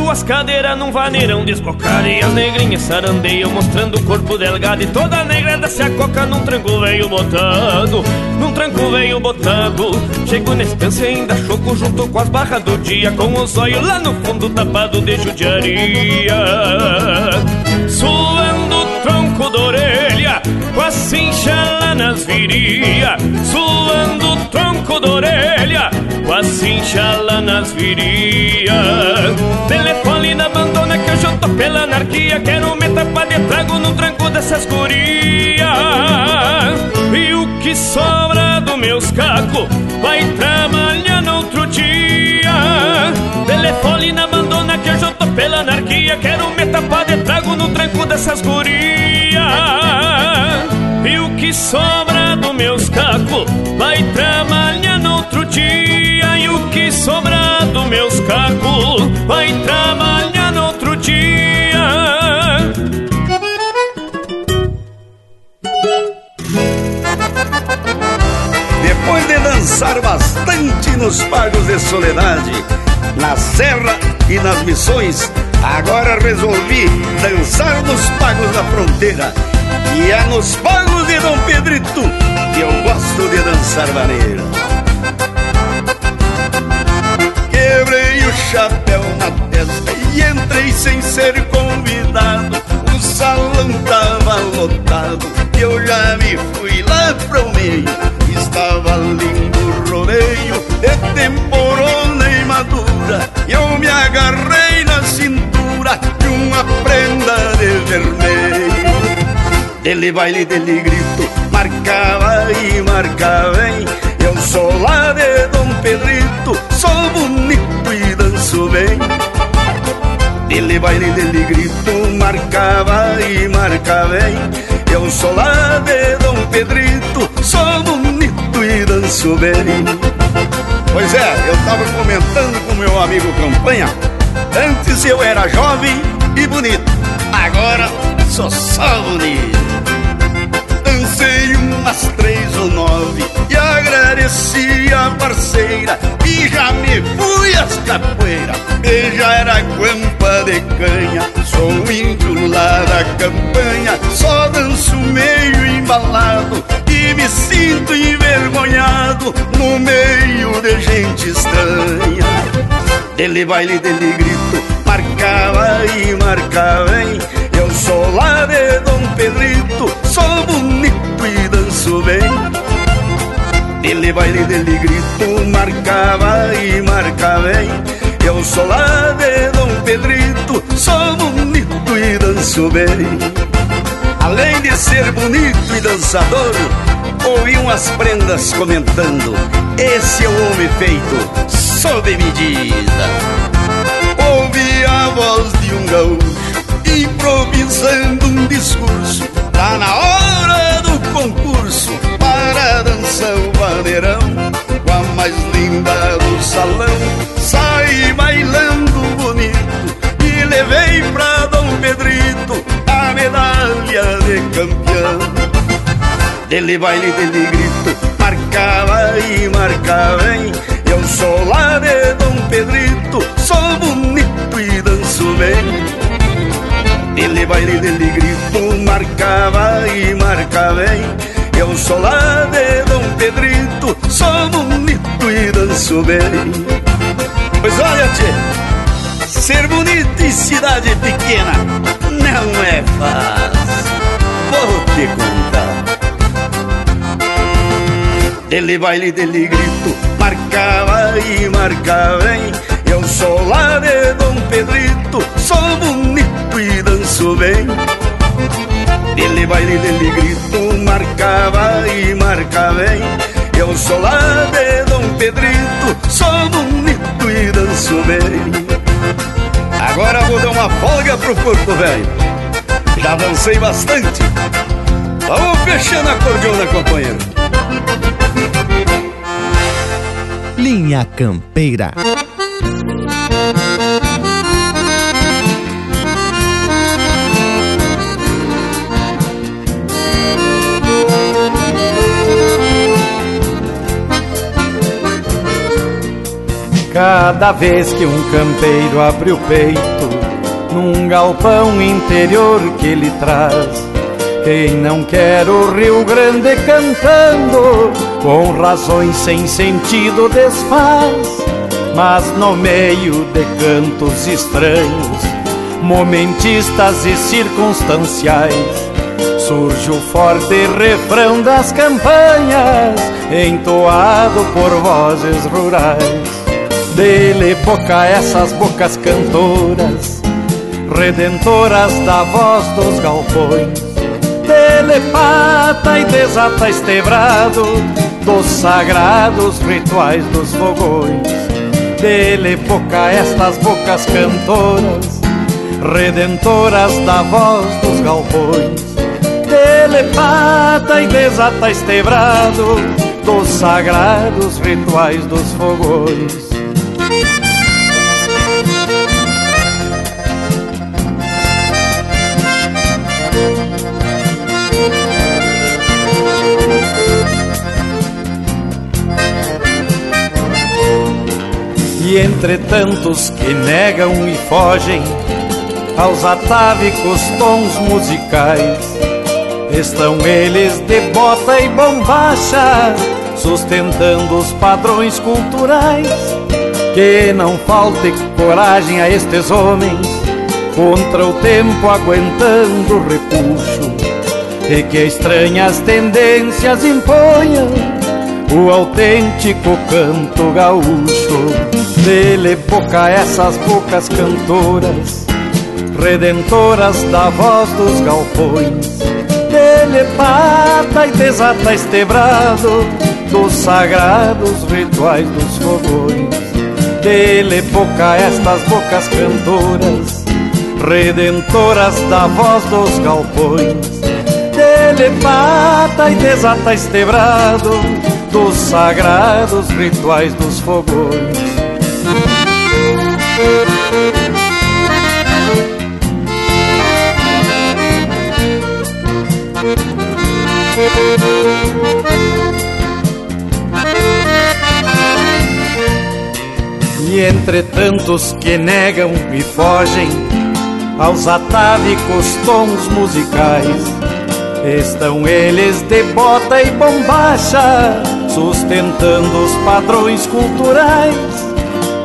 Que eu mexo as cadeiras num vaneirão desbocado E as negrinhas sarandeiam mostrando o corpo delgado. E toda negra desce a coca num tranco veio botado Num tranco veio botado Chego na estância ainda choco junto com as barras do dia Com os olhos lá no fundo tapado de judiaria. Suando o tronco da orelha Com a cincha lá nas viria. Suando o tronco da orelha Com a cincha nas viria Telefone na abandona que hoje eu tô pela anarquia. Quero me tapar de trago no tranco dessas gurias. E o que sobra do meus cacos Vai trabalhar no outro dia. Telefone na abandona que hoje eu tô dessas gurias. E o que sobra do meus cacos Vai trabalhar no outro dia o que sobra do meus cacos Vai trabalhar no outro dia. Depois de dançar bastante nos pagos de soledade Na serra e nas missões Agora resolvi dançar nos pagos da fronteira. E é nos pagos de Dom Pedrito Que eu gosto de dançar maneira o chapéu na testa E entrei sem ser convidado. O salão tava lotado E eu já me fui lá pro meio. Estava lindo o rodeio E temporona e madura. Eu me agarrei na cintura De uma prenda de vermelho. Dele baile, dele grito Marcava e marcava bem Eu sou lá de Dom Pedrito Sou bonito danço bem. Dele baile, dele grito Marcava e marcava bem. Eu sou lá de Dom Pedrito Sou bonito e danço bem. Pois é, eu tava comentando com meu amigo Campanha. Antes eu era jovem e bonito Agora sou só bonito. Dancei umas três nove E agradeci a parceira E já me fui às capoeiras E já era guampa de canha Sou um índio lá da campanha. Só danço meio embalado E me sinto envergonhado No meio de gente estranha. Dele baile, dele grito Marcava e marcava, hein? Eu sou lá de Dom Pedrito Sou bonito e danço bem Dele baile, dele grito Marcava e marcava, hein? Eu sou lá de Dom Pedrito Sou bonito e danço bem. Além de ser bonito e dançador Ouvi umas prendas comentando Esse é o homem feito sob medida. Ouvi a voz de um gaúcho Improvisando um discurso campeão. Dele baile, dele grito Marcava e marcava, hein? Eu sou lá de Dom Pedrito Sou bonito e danço bem. Dele baile, dele grito Marcava e marcava, hein? Eu sou lá de Dom Pedrito Sou bonito e danço bem. Pois olha, tchê Ser bonito em cidade pequena Não é fácil te contar Dele baile, dele grito Marcava e marcava, hein? Eu sou lá de Dom Pedrito Sou bonito e danço bem. Dele baile, dele grito Marcava e marcava, hein? Eu sou lá de Dom Pedrito Sou bonito e danço bem. Agora vou dar uma folga pro corpo velho. Já dancei bastante Vamos fechando a cordiona, companheiro Linha Campeira. Cada vez que um campeiro abre o peito num galpão interior que ele traz, quem não quer o Rio Grande cantando, com razões sem sentido desfaz, mas no meio de cantos estranhos, momentistas e circunstanciais, surge o forte refrão das campanhas, entoado por vozes rurais. Dele boca essas bocas cantoras, redentoras da voz dos galpões telepata e desata estebrado dos sagrados rituais dos fogões. Dele estas bocas cantoras, redentoras da voz dos galpões. Telepata e desata estebrado dos sagrados rituais dos fogões. E entre tantos que negam e fogem aos atávicos tons musicais, estão eles de bota e bombacha, sustentando os padrões culturais. Que não falte coragem a estes homens, contra o tempo aguentando o repuxo, e que estranhas tendências imponham o autêntico canto gaúcho. Dele boca essas bocas cantoras, redentoras da voz dos galpões. Dele pata e desata estebrado dos sagrados rituais dos fogões. Dele boca estas bocas cantoras, redentoras da voz dos galpões. Dele pata e desata estebrado dos sagrados rituais dos fogões. E entre tantos que negam e fogem aos atávicos tons musicais, estão eles de bota e bombacha, sustentando os padrões culturais.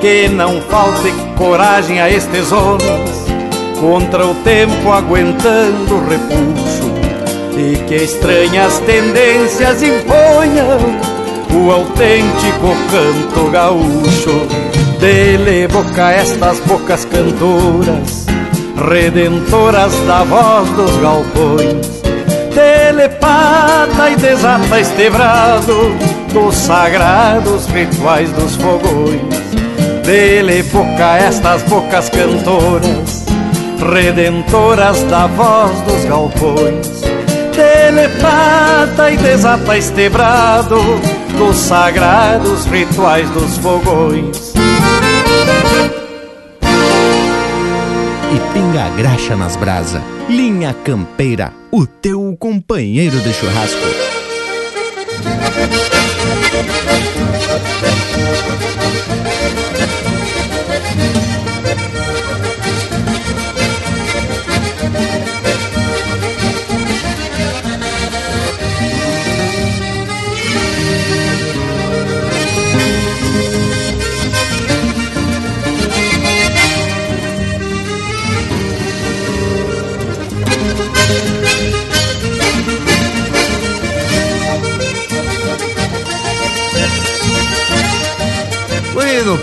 Que não falte coragem a estes homens, contra o tempo aguentando o repuxo, e que estranhas tendências imponham o autêntico canto gaúcho. Dele boca estas bocas cantoras, redentoras da voz dos galpões. Telepata e desata estebrado dos sagrados rituais dos fogões. Dele boca estas bocas cantoras, redentoras da voz dos galpões. Telepata e desata estebrado dos sagrados rituais dos fogões. E pinga graxa nas brasa. Linha Campeira, o teu companheiro de churrasco. Bueno,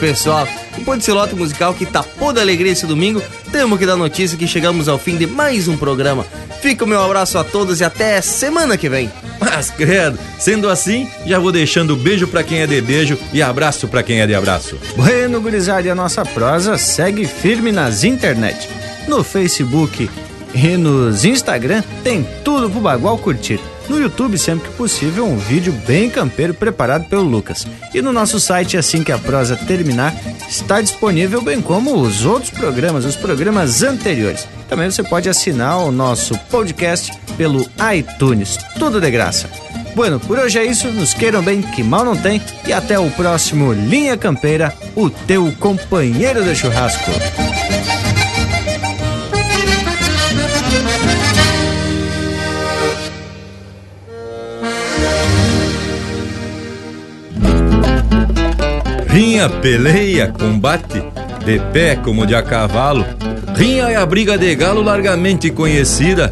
pessoal, depois desse lote musical que tapou da alegria esse domingo, temos que dar notícia que chegamos ao fim de mais um programa. Fica o meu abraço a todos e até semana que vem. Mas credo, sendo assim, já vou deixando beijo pra quem é de beijo e abraço pra quem é de abraço. Bueno, gurizada, e a nossa prosa segue firme nas internet. No Facebook e nos Instagram tem tudo pro Bagual curtir. No YouTube, sempre que possível, um vídeo bem campeiro preparado pelo Lucas. E no nosso site, assim que a prosa terminar, está disponível, bem como os outros programas, os programas anteriores. Também você pode assinar o nosso podcast pelo iTunes. Tudo de graça. Bueno, por hoje é isso. Nos queiram bem, que mal não tem. E até o próximo Linha Campeira, o teu companheiro de churrasco. Rinha, peleia, combate, de pé como de a cavalo. Rinha é a briga de galo largamente conhecida.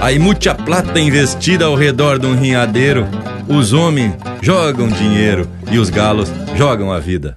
Aí muita plata investida ao redor de um rinhadeiro. Os homens jogam dinheiro e os galos jogam a vida.